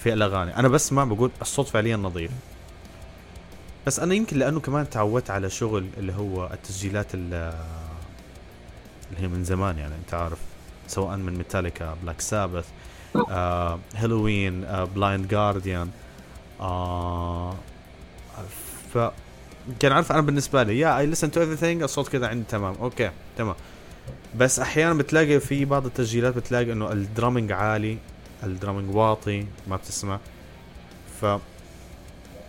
في الأغاني. أنا بسمع بقول الصوت فعليا نظيف. بس أنا يمكن لأنه كمان تعودت على شغل اللي هو التسجيلات اللي هي من زمان يعني أنت عارف سواء من ميتاليكا بلاك ساباث هالوين آه، بلايند جارديان آه، ف كان عارف أنا بالنسبة لي يا I listen to everything الصوت كذا عندي تمام okay تمام. بس أحيانا بتلاقي في بعض التسجيلات بتلاقي إنه ال drumming عالي ال drumming واطي ما بتسمع. ف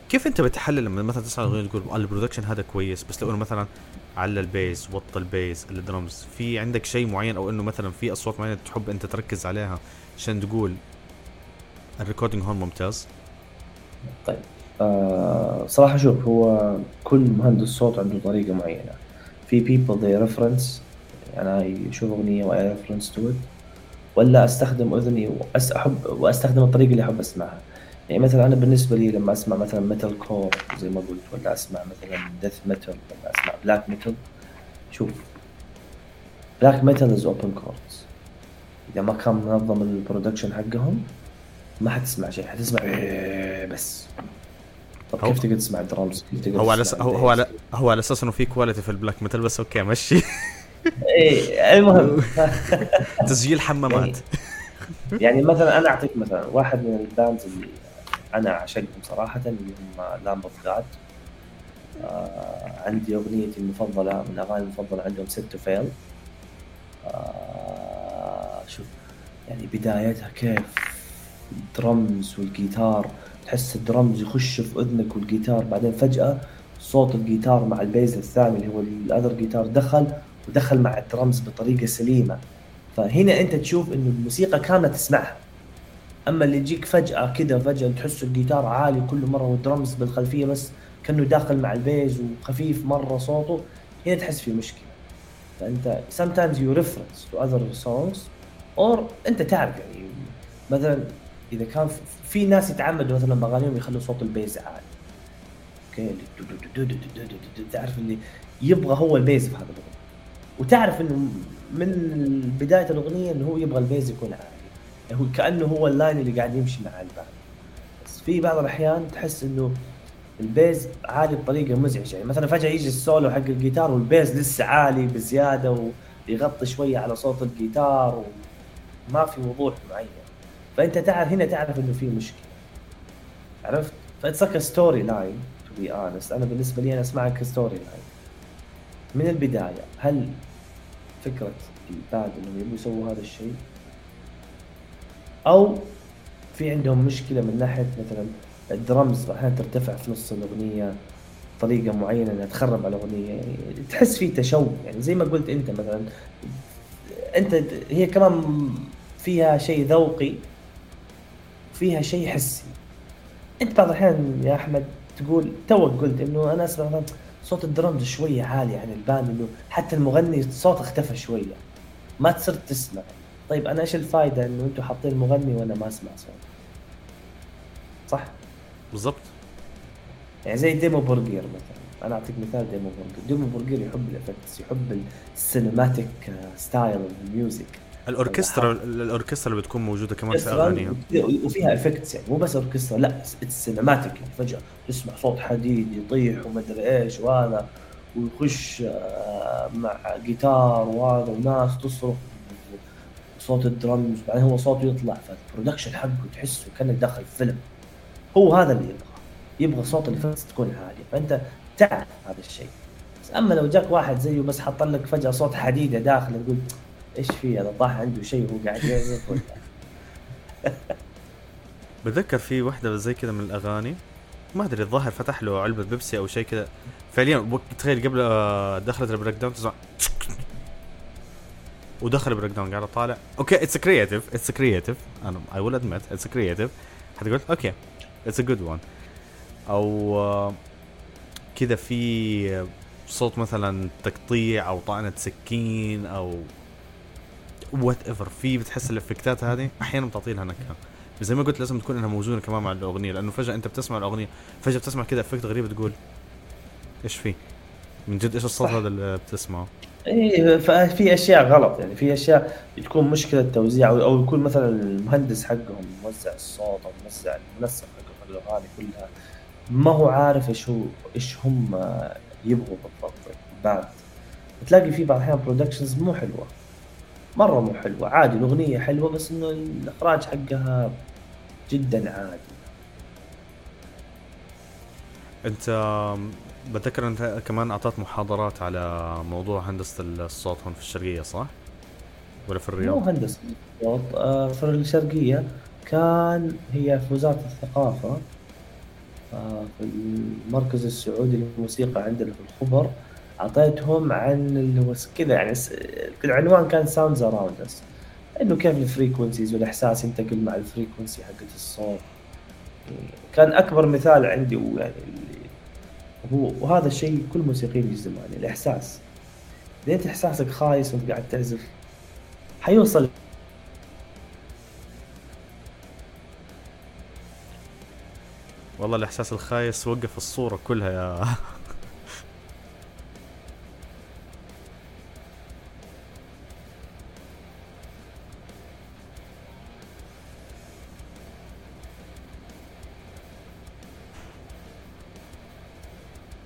كيف أنت بتحلل لما مثلا تسمع اغنيه تقول ال production هذا كويس بس لو إنه مثلا على ال bass وطى ال bass ال drums في عندك شيء معين أو إنه مثلا في أصوات معينة تحب أنت تركز عليها؟ عشان تقول ال recording هون ممتاز.
طيب آه صراحة شوف هو كل مهندس صوت عنده طريقة معينة. في people they أنا يعني أشوف أغنية وأي reference to it ولا أستخدم أذني واحب وأستخدم الطريقة اللي أحب أسمعها. يعني مثلا أنا بالنسبة لي لما أسمع مثلا metalcore زي ما قلت ولا أسمع مثلا death metal ولا أسمع black metal شوف black metal is open chords إذا ما كان منظم ال production حقهم ما حتسمع شيء حتسمع بس. طب كيف تقدر تسمع درامز كيف تقدر
هو على هو هو على هو على أساس إنه في quality في ال black metal بس okay مشي.
إيه المهم.
تسجيل حمامات.
يعني مثلا أنا أعطيك مثلا واحد من ال bands اللي أنا أعشقهم صراحة اللي هم لامب أوف جاد عندي أغنيتي المفضلة من الاغاني المفضلة عندهم Set to Fail شوف يعني بدايتها كيف؟ الدرمز والجيتار تحس الدرمز يخش في أذنك والجيتار بعدين فجأة صوت الجيتار مع ال bass الثاني اللي هو ال other guitar دخل ودخل مع الدرمز بطريقة سليمة. فهنا أنت تشوف إنه الموسيقى كامله تسمعها. أما اللي يجيك فجأة كذا فجأة تحس الجيتار عالي كل مرة والدرمز بالخلفية بس كأنه داخل مع ال bass وخفيف مرة صوته هنا تحس في مشكلة. فأنت sometimes you reference to other songs or أنت تعرف يعني مثلا إذا كان في ناس يتعمدوا مثلا بأغانيهم يخلوا صوت ال bass عالي. Okay؟ تعرف اللي يبغى هو ال bass في هذا الأغنية. وتعرف إنه من بداية الأغنية إنه هو يبغى ال bass يكون عالي. هو كأنه هو ال line اللي قاعد يمشي مع ال band بس في بعض الأحيان تحس إنه ال bass عالي بطريقة مزعجة. يعني مثلا فجأة يجي السولو حق الجيتار وال bass لسه عالي بزيادة ويغطي شوية على صوت الجيتار وما في وضوح معين. فأنت تعرف هنا تعرف إنه في مشكلة. عرفت؟ ف it's storyline to be honest أنا بالنسبة لي أنا أسمعك storyline من البداية هل فكرة ال band إنهم يبغوا يسووا هذا الشيء؟ أو في عندهم مشكلة من ناحية مثلا الدرمز أحيانا ترتفع في نص الأغنية طريقة معينة إنها تخرب على الأغنية. يعني تحس في تشوه يعني زي ما قلت أنت مثلا أنت هي كمان فيها شيء ذوقي فيها شيء حسي. أنت بعض الأحيان يا أحمد تقول توك قلت إنه أنا أسمع مثلا صوت الدرمز شوية عالي عن الباند إنه حتى المغني صوته اختفى شوية. ما تصير تسمع. طيب أنا إيش الفائده إنه أنتم حاطين مغني وأنا ما أسمع صوت؟ صح؟
بالضبط.
يعني زي ديمو بورجير مثلا. أنا اعطيك مثال ديمو بورجير. ديمو بورجير يحب ال effects يحب ال cinematic style
ال music الاوركسترا الأوركسترا اللي بتكون موجودة كمان في أغانيها.
وفيها effects يعني مو بس أوركسترا لا ال cinematic يعني فجأة تسمع صوت حديد يطيح وما ادري إيش وهذا ويخش آه، مع جيتار وهذا وناس تصرخ صوت الدرمز بعدين هو صوته يطلع فال production حقه تحسه كانك داخل فيلم. هو هذا اللي يبغى. يبغى صوت ال verse تكون عالية. فأنت تعرف هذا الشيء. بس أما لو جاك واحد زيه بس حط لك فجأة صوت حديدة داخل تقول إيش في هذا؟ طاح عنده شيء وهو قاعد يعزف
بتذكر في وحدة زي كذا من الأغاني؟ ما أدري الظاهر فتح له علبة بيبسي أو شيء كذا. فعليا تخيل قبل آه، دخلت ال breakdown ودخل ال breakdown قاعد طالع okay it's creative it's creative أنا I will admit it's creative حتقول okay it's a good one أو آه، كذا في صوت مثلا تقطيع أو طعنة سكين أو whatever في بتحس ال effectات هذه؟ أحيانا بتعطي لها نكهة. بس زي ما قلت لازم تكون إنها موزونة كمان مع الأغنية لأنه فجأة أنت بتسمع الأغنية فجأة بتسمع كذا effect غريب تقول إيش في؟ من جد إيش الصوت هذا اللي بتسمعه؟
إيه ففي أشياء غلط يعني في أشياء بتكون مشكلة توزيع أو يكون مثلا المهندس حقهم موزع الصوت أو موزع المنسق حق الأغاني كلها. ما هو عارف إيش هو إيش هم يبغوا بالضبط. بعد تلاقي في بعض الأحيان productions مو حلوة. مرة مو حلوة. عادي الأغنية حلوة بس إنه الإخراج حقها جدا عادي.
أنت بتذكر أنت كمان أعطيت محاضرات على موضوع هندسة الصوت هون في الشرقية صح؟ ولا في الرياض؟
مو هندسة الصوت آه، في الشرقية. كان هي في وزارة الثقافة. في المركز السعودي للموسيقى عندنا في الخبر أعطيتهم عن اللي هو كذا يعني العنوان كان Sounds Around Us إنه كيف ال frequencies والإحساس ينتقل مع ال frequency حقت الصوت. كان أكبر مثال عندي ويعني هو وهذا الشيء كل موسيقيين يجزم الإحساس. اذا انت إحساسك خايس وأنت قاعد تعزف حيوصل
والله الإحساس الخايس وقف الصورة كلها يا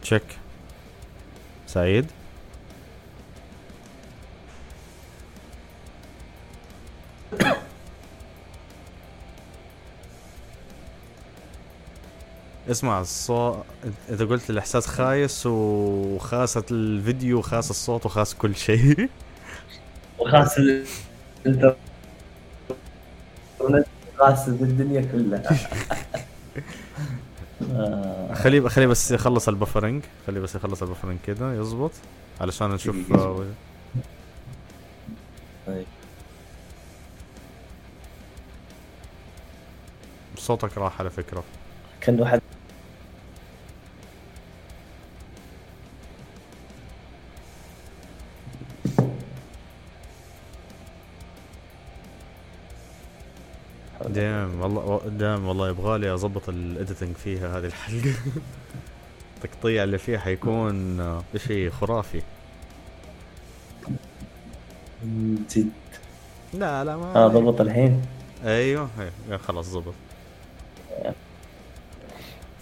تشيك سعيد؟ اسمع الصوت اذا قلت الإحساس خايس وخاصة الفيديو وخاص الصوت وخاص كل شيء.
وخاص الإنترنت خاص الدنيا كلها.
خليه خليه بس يخلص البفرنج. خليه بس يخلص البفرنج كذا يزبط علشان نشوف آه طيب. صوتك راح على فكرة.
كان واحد
دام والله يبغى لي اضبط الايديتنج فيها هذه الحلقة. التقطيع اللي فيها حيكون شيء خرافي.
جد.
لا لا ما
آه ضبط الحين؟
أيوه أيوه خلاص ضبط.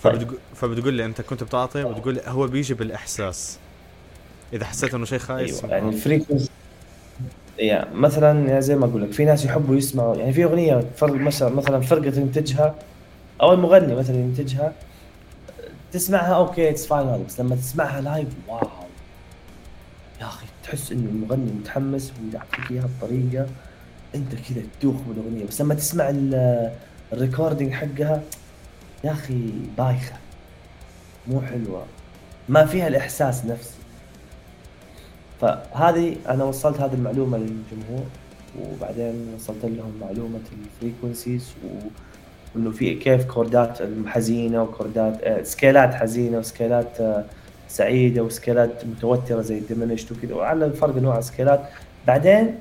فبتقول فبتقول لي أنت كنت بتعطي وتقول هو بيجي بالإحساس. إذا حسيت إنه شيء خايس
أيوه يعني ال frequency يعني مثلا زي ما أقول لك في ناس يحبوا يسمعوا يعني في أغنية فرق مثلا مثلا فرقة تنتجها أو المغني مثلا ينتجها تسمعها okay it's fine بس لما تسمعها live wow. يا أخي تحس انه المغني متحمس ويعطيك إياها بطريقة أنت كذا تدوخ بالاغنيه بس لما تسمع ال recording حقها يا أخي بايخة. مو حلوة. ما فيها الإحساس نفسه فهذه أنا وصلت هذه المعلومة للجمهور وبعدين وصلت لهم معلومة ال frequencies وانه في كيف chord ات حزينة و chord ات آه، scale ات حزينة و scale ات آه، سعيدة وسكيلات متوترة زي الديمنشت وكذا وعلى الفرق انواع السكيلات بعدين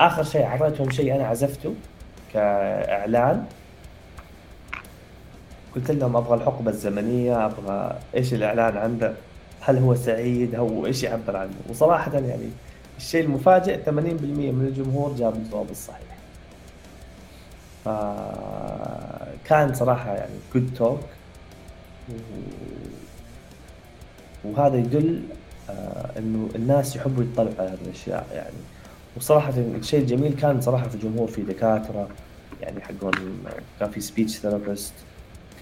آخر شيء اعطيتهم شيء أنا عزفته كإعلان. قلت لهم أبغى الحقبة الزمنية أبغى إيش الإعلان عنده هل هو سعيد هو إيش يعبر عنه؟ وصراحة يعني الشيء المفاجئ 80% من الجمهور جاب الجواب الصحيح. فكان صراحة يعني good talk وهذا يدل آه إنه الناس يحبوا يطلعوا على هذه الأشياء يعني. وصراحة الشيء الجميل كان صراحة في الجمهور في دكاترة يعني حقون كان في speech therapist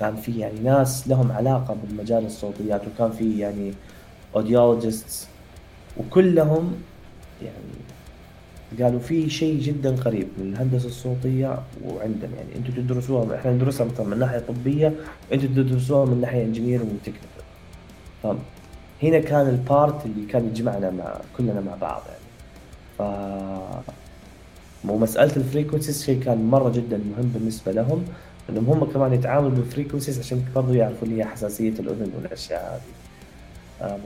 كان في يعني ناس لهم علاقة بالمجال الصوتيات وكان في يعني audiologists وكلهم يعني قالوا في شيء جدا قريب من الهندسة الصوتية وعندنا. يعني أنتم تدرسوها إحنا ندرسها مثلا من ناحية طبية أنتم تدرسوها من ناحية engineering و technical هنا كان ال part اللي كان يجمعنا مع كلنا مع بعض يعني. ف ومسألة ال frequencies شيء كان مرة جدا مهم بالنسبة لهم إنهم هم كمان يتعاملوا بال frequencies عشان برضه يعرفوا اللي هي حساسية الأذن والأشياء هذه. آه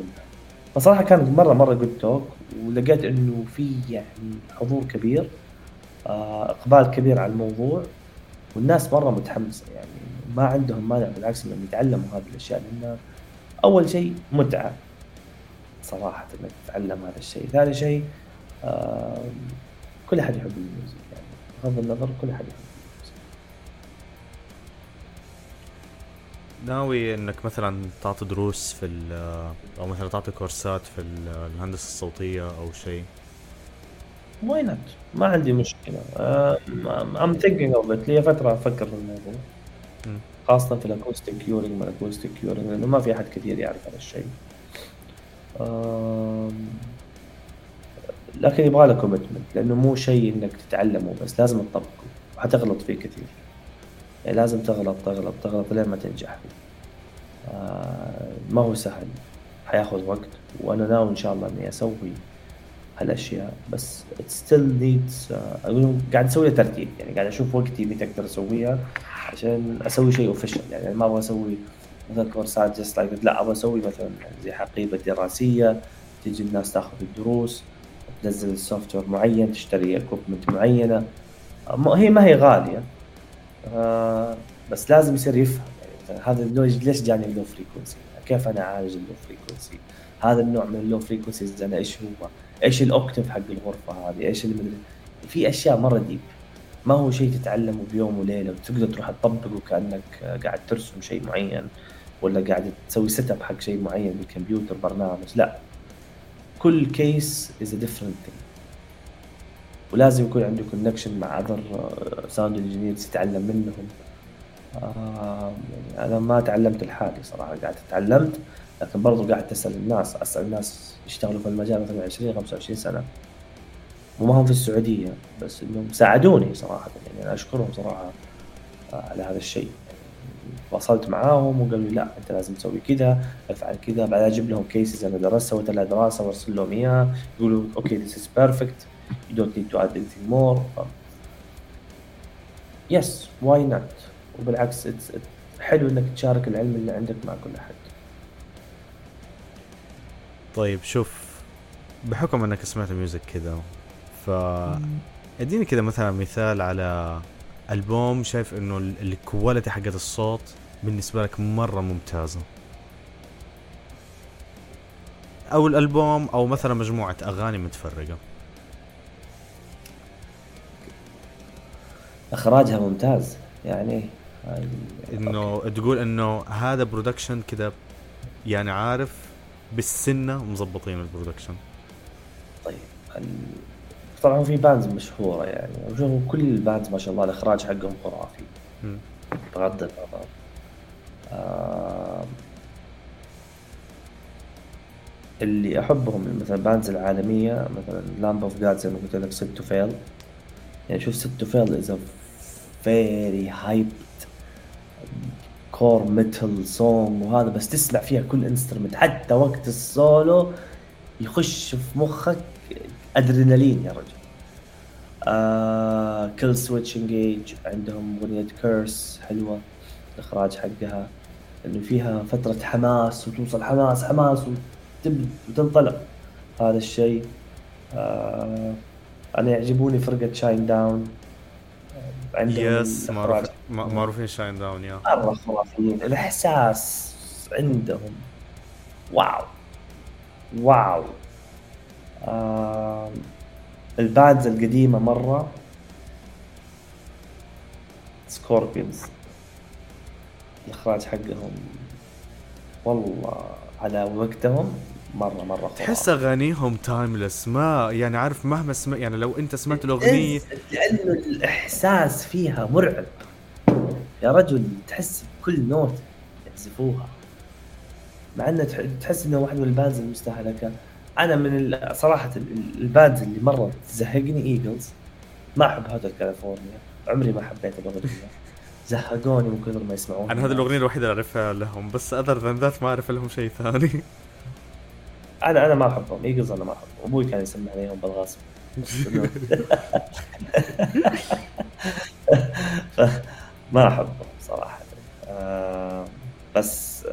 فصراحة كانت مرة مرة good talk ولقيت إنه في يعني حضور كبير آه إقبال كبير على الموضوع والناس مرة متحمسة يعني ما عندهم مانع بالعكس إنهم يتعلموا هذه الأشياء لأن أول شيء متعة صراحة إنك تتعلم هذا الشيء. ثاني شيء آه كل أحد يحب الميوزك يعني بغض النظر كل أحد يحب
ناوي إنك مثلا تعطي دروس في أو مثلا تعطي course ات في الهندسة الصوتية أو شيء؟
why not ما عندي مشكلة. I'm thinking of it لي فترة أفكر في الموضوع. خاصة في ال acoustic curing ما ال acoustic curing لأنه ما في أحد كثير يعرف هذا الشيء. لكن يبغى له commitment لأنه مو شيء إنك تتعلمه بس لازم تطبقه. وحتغلط فيه كثير لازم تغلط تغلط تغلط لين ما تنجح. آه ما هو سهل. حياخذ وقت وأنا ناوي إن شاء الله إني أسوي هالأشياء بس it still needs uh, قاعد أسوي ترتيب. يعني قاعد أشوف وقتي متى أقدر أسويها عشان أسوي شيء official يعني ما أبغى أسوي مثلا course ات just like لا أبغى أسوي مثلا زي حقيبة دراسية تجي الناس تاخذ الدروس تنزل ال software معين تشتري equipment معينة. هي ما هي غالية. آه بس لازم يصير يفهم. يعني هذا ليش جاني ال low frequency؟ كيف أنا أعالج ال low frequency؟ هذا النوع من ال low frequencies أنا إيش هو؟ إيش ال octave حق الغرفة هذه؟ إيش المدري في أشياء مرة deep ما هو شيء تتعلمه بيوم وليلة وتقدر تروح تطبقه كأنك قاعد ترسم شيء معين ولا قاعد تسوي set up حق شيء معين بالكمبيوتر برنامج. لا. كل case is different thing ولازم يكون عنده connection مع other sound engineers يتعلم منهم. آه أنا ما تعلمت لحالي صراحة قاعد تعلمت لكن برضو قاعد تسال الناس أسأل الناس يشتغلوا في المجال مثلا 20 25 سنة. وما هم في السعودية بس إنهم ساعدوني صراحة يعني أنا أشكرهم صراحة آه، على هذا الشيء. وصلت معاهم وقالوا لي لا أنت لازم تسوي كذا افعل كذا بعدين أجيب لهم cases أنا درست سويت لها دراسة وأرسل لهم اياها يقولوا okay this is perfect you don't need to add anything more yes why not وبالعكس it's, it's حلو إنك تشارك العلم اللي عندك مع كل احد
طيب شوف بحكم إنك سمعت music كذا ف إديني كذا مثلا مثال على ألبوم شايف إنه ال quality حقت الصوت بالنسبة لك مرة ممتازة. أو الألبوم أو مثلا مجموعة أغاني متفرقة.
إخراجها ممتاز يعني
إنه تقول إنه هذا production كذا يعني عارف بالسنة مظبطين ال production
طيب طبعا في bands مشهورة يعني وشوفوا كل ال bands ما شاء الله الإخراج حقهم خرافي. بغض النظر. آه اللي أحبهم مثلا bands العالمية مثلا Lamb of God زي ما قلت لك Sevenfold يعني شوف ست فيل is very hybrid core metal song وهذا بس تسمع فيها كل instrument حتى وقت السولو يخش في مخك ادرينالين يا رجل. آه Killswitch Engage عندهم أغنية Curse حلوة الاخراج حقها إنه فيها فترة حماس وتوصل حماس حماس وتنطلق. هذا الشيء آه أنا يعجبوني فرقة Shinedown
عندهم yes معروف معروفين Shinedown يا
مرة خرافيين. الإحساس عندهم. wow. wow. آه ال bands القديمة مرة. Scorpions الإخراج حقهم والله على وقتهم. مرة مرة خرافي.
تحس أغانيهم timeless ما يعني عارف مهما سمع يعني لو أنت سمعت الأغنية
لأنه الإحساس فيها مرعب. يا رجل تحس بكل note يعزفوها مع إنه تحس إنه واحد من ال bands المستهلكة. أنا من صراحة ال bands اللي مرة تزهقني Eagles. ما أحب Hotel California عمري ما حبيت الأغنية. زهقوني من كثر ما يسمعون
أنا هذه الأغنية الوحيدة اللي أعرفها لهم بس other than that ما أعرف لهم شيء ثاني.
أنا أنا ما أحبهم. Eagles أنا ما أحبهم. أبوي كان يسمع عليهم بالغصب ما أحبهم صراحة. آه بس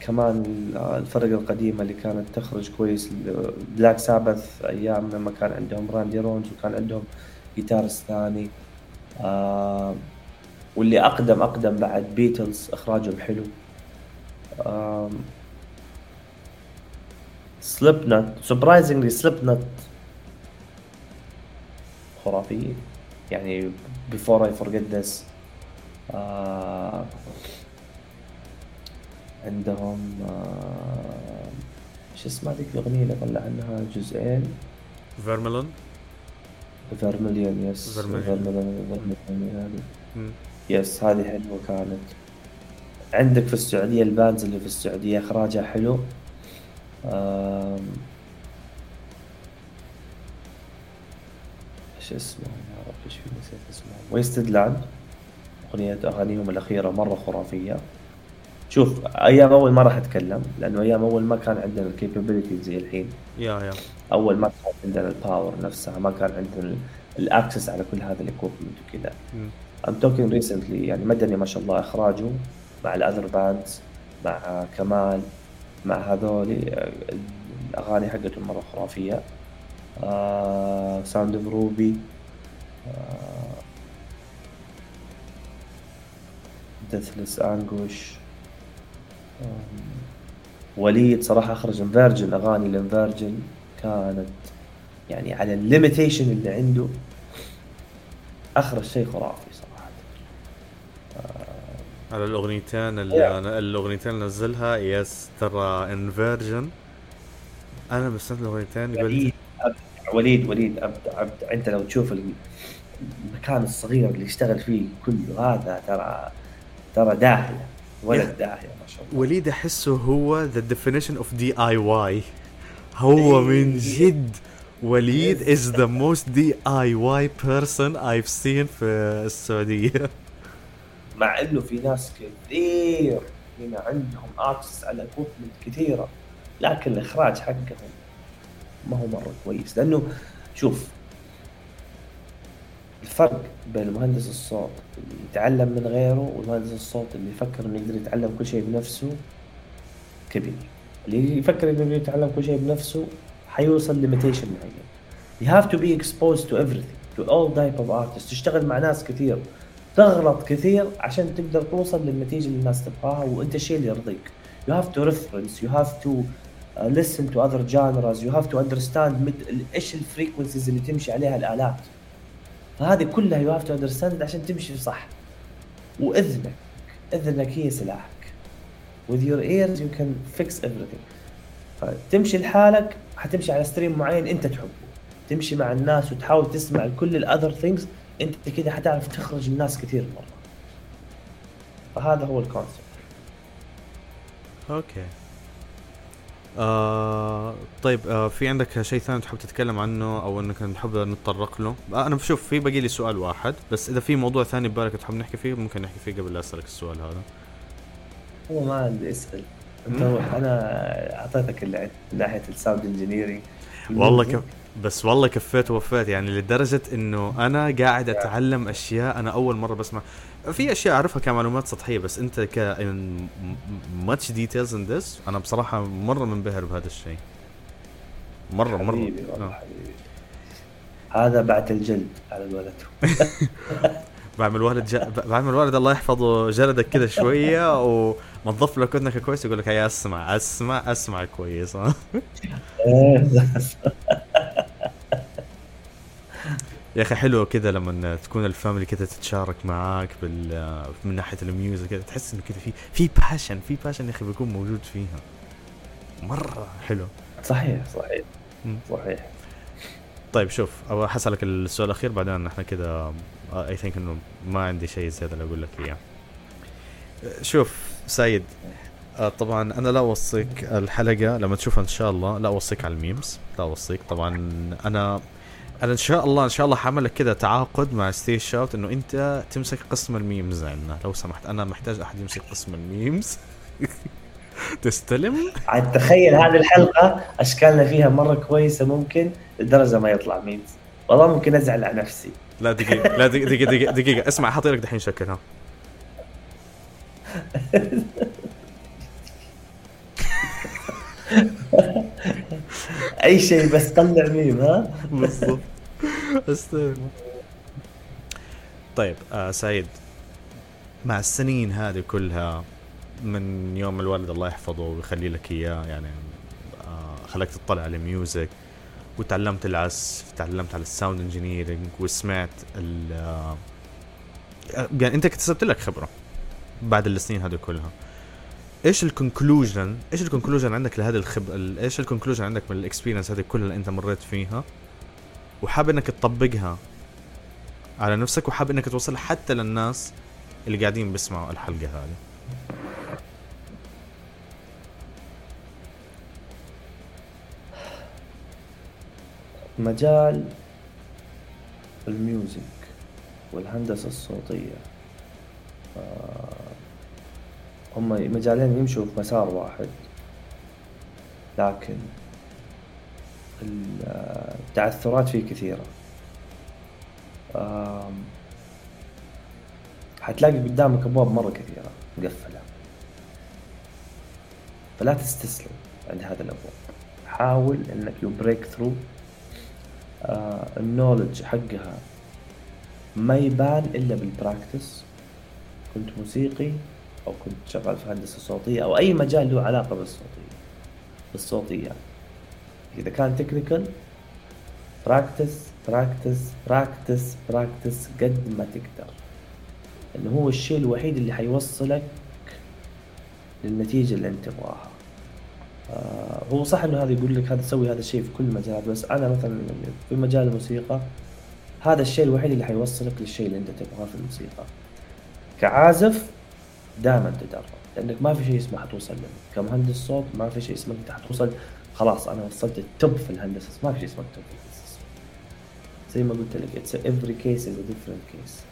كمان الفرق القديمة اللي كانت تخرج كويس Black Sabbath أيام لما كان عندهم Randy Rhoads وكان عندهم guitarist ثاني. آه واللي أقدم أقدم بعد بيتلز إخراجهم حلو. Slipknot surprisingly Slipknot خرافيين يعني Before I Forget this عندهم آه شو اسمها ذيك الأغنية اللي طلع عنها؟ جزئين.
Vermilion
Vermilion yes Vermilion هذه yes هذه حلوة كانت. عندك في السعودية ال bands اللي في السعودية إخراجها حلو. إيش اسمه؟ يا رب إيش في نسيت اسمه؟ Wasted Land أغنية أغانيهم الأخيرة مرة خرافية. شوف أيام أول ما راح أتكلم لأنه أيام أول ما كان عندنا ال capability زي الحين.
yeah yeah.
أول ما كان عندنا ال power نفسها ما كان عندنا ال access على كل هذا ال equipment وكذا. I'm talking recently يعني مدني ما شاء الله إخراجه مع ال other bands مع كمال مع هذول الأغاني حقتهم مرة خرافية. Sound of Ruby Deathless Anguish وليد صراحة أخرج Inversion أغاني ال Inversion كانت يعني على ال limitation اللي عنده أخرج شيء خرافي.
آه على الأغنيتين اللي الأغنيتين اللي نزلها yes ترى Inversion أنا بسمعت الأغنيتين
وليد وليد وليد عبد عبد أنت لو تشوف المكان الصغير اللي يشتغل فيه كله هذا ترى ترى داهية ولد داهية ما شاء الله.
وليد أحسه هو the definition of DIY هو من جد. وليد is the most DIY person I've seen في السعودية.
مع إنه في ناس كثير هنا عندهم access على equipment كثيرة لكن الإخراج حقهم ما هو مرة كويس. لأنه شوف الفرق بين مهندس الصوت اللي يتعلم من غيره ومهندس الصوت اللي يفكر إنه يقدر يتعلم كل شيء بنفسه كبير. اللي يفكر إنه يتعلم كل شيء بنفسه حيوصل limitation معين. You have to be exposed to everything to all type of artists. تشتغل مع ناس كثير. تغلط كثير عشان تقدر توصل للنتيجة اللي الناس تبغاها وأنت الشيء اللي يرضيك. You have to reference you have to uh, listen to other genres you have to understand إيش ال frequencies اللي تمشي عليها الآلات. فهذه كلها you have to understand عشان تمشي صح. وإذنك إذنك هي سلاحك. With your ears you can fix everything. فتمشي لحالك حتمشي على stream معين أنت تحبه. تمشي مع الناس وتحاول تسمع كل ال other things أنت كده حتعرف تخرج الناس كثير مرة. فهذا هو ال
concept. Okay. آه طيب آه في عندك شيء ثاني تحب تتكلم عنه أو إنك نحب نتطرق له؟ آه أنا بشوف في باقي لي سؤال واحد بس إذا في موضوع ثاني ببالك تحب نحكي فيه ممكن نحكي فيه قبل لا أسألك السؤال هذا.
هو ما عندي اسال أنت روح أنا أعطيتك اللي من ناحية ال sound engineering
والله كف بس والله كفيت ووفيت يعني لدرجة إنه أنا قاعد أتعلم أشياء أنا أول مرة بسمع. في أشياء أعرفها كمعلومات سطحية بس أنت ك much details in this أنا بصراحة مرة منبهر بهذا الشيء. مرة مرة.
حبيبي والله آه. حبيبي. هذا بعد الجلد على الولد
بعمل والد ج... بعمل والد الله يحفظه جلدك كذا شوية ومنظف لك اذنك كويس يقول لك هيا اسمع اسمع اسمع كويس. ها يا أخي حلو كذا لما تكون ال family كذا تتشارك معاك بال من ناحية ال music كذا تحس انه كذا في في passion في passion يا أخي بيكون موجود فيها. مرة حلو
صحيح صحيح. صحيح.
طيب شوف أبغى حسألك السؤال الأخير بعدين إحنا كذا I think إنه ما عندي شيء زيادة أقول لك إياه. شوف سيد طبعا أنا لا اوصيك الحلقة لما تشوفها إن شاء الله لا اوصيك على ال memes لا اوصيك طبعا أنا أنا إن شاء الله إن شاء الله حعمل لك كذا تعاقد مع Stage Shoot إنه أنت تمسك قسم ال memes عندنا. لو سمحت أنا محتاج أحد يمسك قسم ال memes. تستلم؟
عاد تخيل هذه الحلقة أشكالنا فيها مرة كويسة ممكن لدرجة ما يطلع memes. والله ممكن أزعل على نفسي.
لا دقيقة لا دقيقة دقيقة دقيقة, دقيقة. اسمع حاطي لك دحين شكل ها.
أي شيء بس طلع ميم ها؟
بالضبط. طيب آه سعيد. مع السنين هذه كلها من يوم الوالد الله يحفظه ويخلي لك إياه يعني آه خلاك تطلع على music وتعلمت العزف تعلمت على ال sound engineering وسمعت ال آه يعني أنت اكتسبت لك خبرة بعد السنين هذه كلها. إيش ال conclusion إيش ال conclusion عندك لهذه الخبره إيش ال conclusion عندك من ال experience هذه كلها اللي أنت مريت فيها؟ وحاب إنك تطبقها على نفسك وحاب إنك توصلها حتى للناس اللي قاعدين بيسمعوا الحلقة هذه.
مجال ال music والهندسة الصوتية. آه، هم مجالين يمشوا في مسار واحد لكن التعثرات فيه كثيرة. حتلاقي قدامك أبواب مرة كثيرة مقفلة. فلا تستسلم عند هذا الأبواب. حاول إنك you break through ال knowledge حقها ما يبان إلا بال practice كنت موسيقي أو كنت شغال في هندسة صوتية أو أي مجال له علاقة بالصوتية. بالصوتيات إذا كان technical practice practice practice practice قد ما تقدر. لأنه هو الشيء الوحيد اللي حيوصلك للنتيجة اللي أنت تبغاها. آه هو صح إنه هذا يقول لك هذا سوي هذا الشيء في كل المجالات بس أنا مثلا في مجال الموسيقى هذا الشيء الوحيد اللي حيوصلك للشيء اللي أنت تبغاه في الموسيقى. كعازف دائما تدرب لأنك ما في شيء اسمه حتوصل له كمهندس صوت ما في شيء اسمه انت حتوصل خلاص أنا وصلت ال top في الهندسة. ما في شيء اسمه ال top في الهندسه زي ما قلت لك each case is a different case.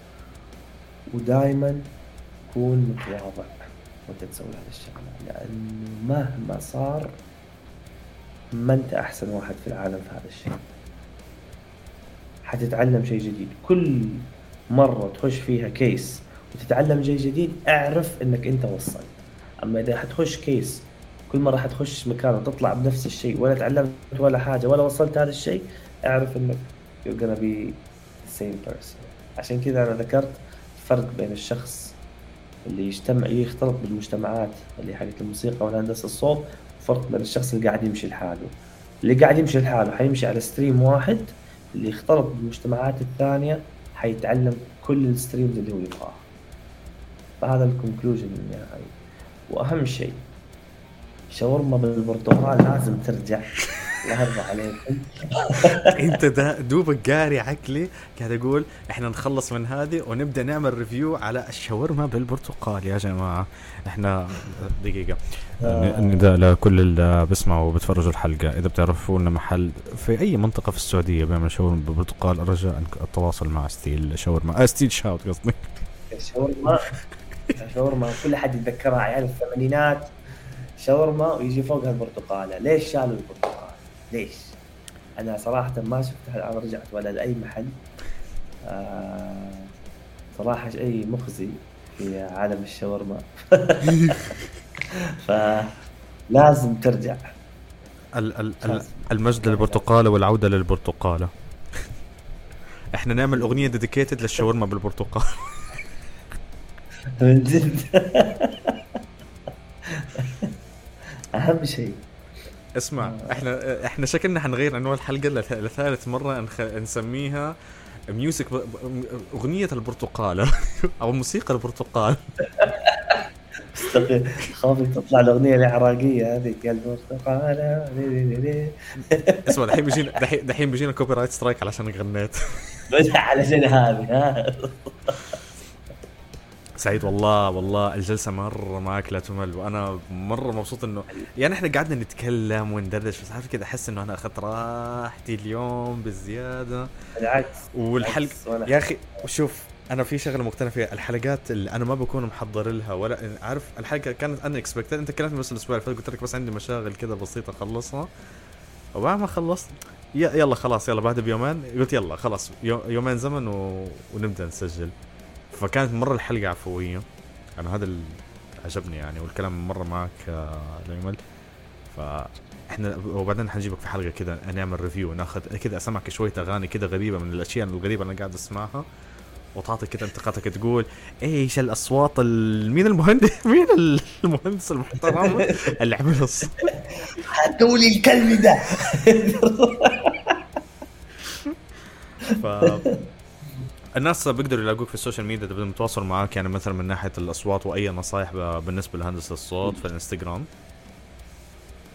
ودائما كون متواضع وأنت تسوي هذا الشغلة لأنه مهما صار ما أنت أحسن واحد في العالم في هذا الشيء. حتتعلم شيء جديد. كل مرة تخش فيها كيس وتتعلم شيء جديد اعرف إنك أنت وصلت. أما إذا حتخش كيس كل مرة حتخش مكان وتطلع بنفس الشيء ولا تعلمت ولا حاجة ولا وصلت هذا الشيء أعرف إنك you're gonna be the same person. عشان كذا أنا ذكرت الفرق بين الشخص اللي يجتمع يختلط بالمجتمعات اللي حقت الموسيقى والهندسة الصوت فرق بين الشخص اللي قاعد يمشي لحاله. اللي قاعد يمشي لحاله حيمشي على stream واحد اللي يختلط بالمجتمعات الثانية حيتعلم كل ال streams اللي هو يبغاها فهذا ال conclusion النهائي وأهم شيء شاورما بالبرتقال لازم ترجع. الله يرضى عليكم.
انت دا دوبك قاري عقلي قاعد أقول إحنا نخلص من هذه ونبدأ نعمل review على الشاورما بالبرتقال. يا جماعة إحنا دقيقة.
آه.
نداء لكل اللي بيسمعوا وبتفرجوا الحلقة. إذا بتعرفوا لنا محل في أي منطقة في السعودية بيعمل شاورما بالبرتقال رجاء التواصل مع ستيل شاورما. آه ستيل شاوت قصدي
شاورما. شاورما كل حد يتذكرها عيال الثمانينات. شاورما ويجي فوقها البرتقاله ليش شالوا البرتقال؟ ليش؟ أنا صراحة ما شفت الان رجعت ولا لأي محل. آه صراحة شيء مخزي في عالم الشاورما. فلازم ترجع.
ال ال ال المجد للبرتقالة والعودة للبرتقالة. إحنا نعمل أغنية ديديكيتد للشاورما بالبرتقال.
من جد. أهم شيء.
اسمع إحنا إحنا شكلنا حنغير عنوان الحلقة لث- لثالث مرة نخ... نسميها music ب... ب- أغنية البرتقاله أو موسيقى البرتقال.
خوفي تطلع الأغنية العراقية هذيك البرتقاله
اسمع دحين بيجينا دحين دحين بيجينا copyright strike علشان غنيت.
علشان هذه ها.
سعيد والله والله الجلسة مرة معك لا تمل وأنا مرة مبسوط إنه يعني إحنا قعدنا نتكلم وندردش بس عارف كذا أحس إنه أنا أخذت راحتي اليوم بزيادة.
بالعكس والحلقة
يا أخي شوف أنا في شغلة مقتنع فيها الحلقات اللي أنا ما بكون محضر لها ولا عارف الحلقة كانت unexpected أنت كلمتني بس الأسبوع اللي فات قلت لك بس عندي مشاغل كذا بسيطة أخلصها. وبعد ما خلصت يلا خلاص يلا بعد بيومين قلت يلا خلاص يو- يومين زمن و... ونبدأ نسجل. فكانت مرة الحلقة عفوية. أنا هذا اللي عجبني يعني والكلام مرة معك يمل فاحنا وبعدين حنجيبك في حلقة كذا نعمل review ناخذ كذا أسمعك شوية أغاني كذا غريبة من الأشياء الغريبة اللي أنا قاعد أسمعها وتعطي كذا انتقادك تقول إيش الأصوات ال... مين المهندس؟ مين المهندس المحترم اللي عمل الصوت
لي الكلب ده.
ف الناس بيقدروا يلاقوك في ال social media بدهم يتواصلوا معاك يعني مثلا من ناحية الأصوات وأي نصائح بالنسبة لهندسة الصوت في الإنستغرام.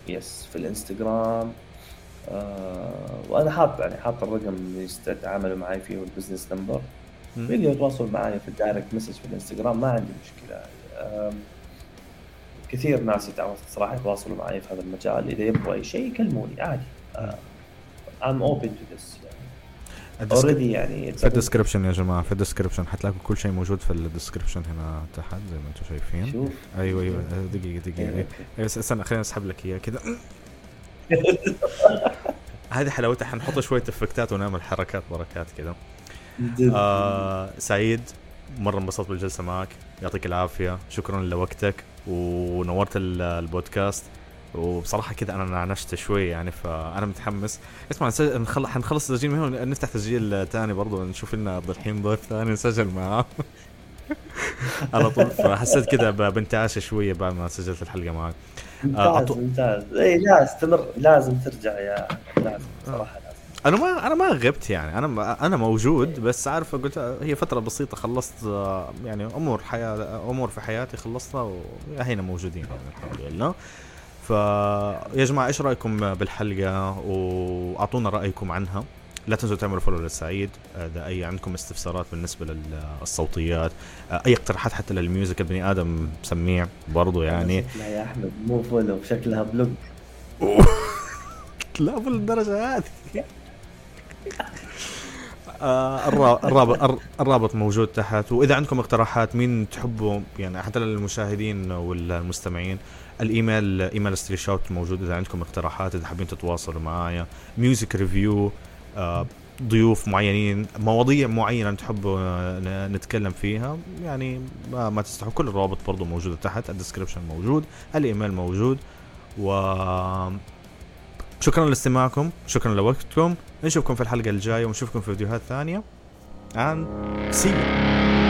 yes في الإنستغرام. آه وأنا حاط يعني حاط الرقم اللي يتعاملوا معي فيه وال business number
مم.
يقدروا يتواصلوا معي في ال direct message في الإنستغرام ما عندي مشكلة. آم، كثير ناس يتعاملوا صراحة يتواصلوا معي في هذا المجال إذا يبغوا أي شيء يكلموني عادي. آه I'm open to this. يعني already يعني
في الديسكربشن يا جماعة في ال description حتلاقوا كل شيء موجود في ال description هنا تحت زي ما أنتم شايفين.
شوف.
أيوه أيوه. دقيقة دقيقة.
إيه،
أيوة.
okay.
أيوة، استنى خليني أسحب لك اياه كذا هذه حلاوتها حنحط شوية إفكتات ونعمل حركات بركات كذا آه سعيد مرة انبسطت بالجلسة معك. يعطيك العافية. شكرا لوقتك ونورت ال- البودكاست. وبصراحة كذا أنا نعنشت شوي يعني فأنا متحمس. اسمع نسجل نخل... حنخلص تسجيل من هنا نفتح تسجيل ثاني برضو نشوف لنا الحين ضيف ثاني نسجل معاه. على طول. فحسيت كذا ب- بانتعاش شوية بعد ما سجلت الحلقة معك.
ممتاز
أعطو-
ممتاز. اي لا استمر. لازم ترجع يا لازم صراحة لازم.
أنا ما أنا ما غبت يعني. أنا أنا موجود بس عارف قلت هي فترة بسيطة خلصت آه، يعني أمور حياه أمور في حياتي خلصتها وهينا موجودين يعني الحمد لله. فيا جماعة إيش رأيكم بالحلقة؟ وأعطونا رأيكم عنها. لا تنسوا تعملوا فولو للسعيد. إذا أي عندكم استفسارات بالنسبة للصوتيات آه، أي اقتراحات حتى لل music البني آدم سميع برضو يعني.
شكلها يا أحمد مو follow شكلها block
لا بالدرجة هذه. آه الرا- الرابط الر- الرابط موجود تحت. وإذا عندكم اقتراحات مين تحبوا يعني حتى للمشاهدين والمستمعين ال email email ستري شوت موجود إذا عندكم اقتراحات إذا حابين تتواصلوا معايا. music review آه ضيوف معينين مواضيع معينة تحبوا آه، نتكلم فيها يعني ما, ما تستحوا. كل الروابط برضو موجودة تحت الديسكربشن موجود الإيميل موجود و شكرا لاستماعكم شكرا لوقتكم. نشوفكم في الحلقة الجاية ونشوفكم في فيديوهات ثانية. And see you.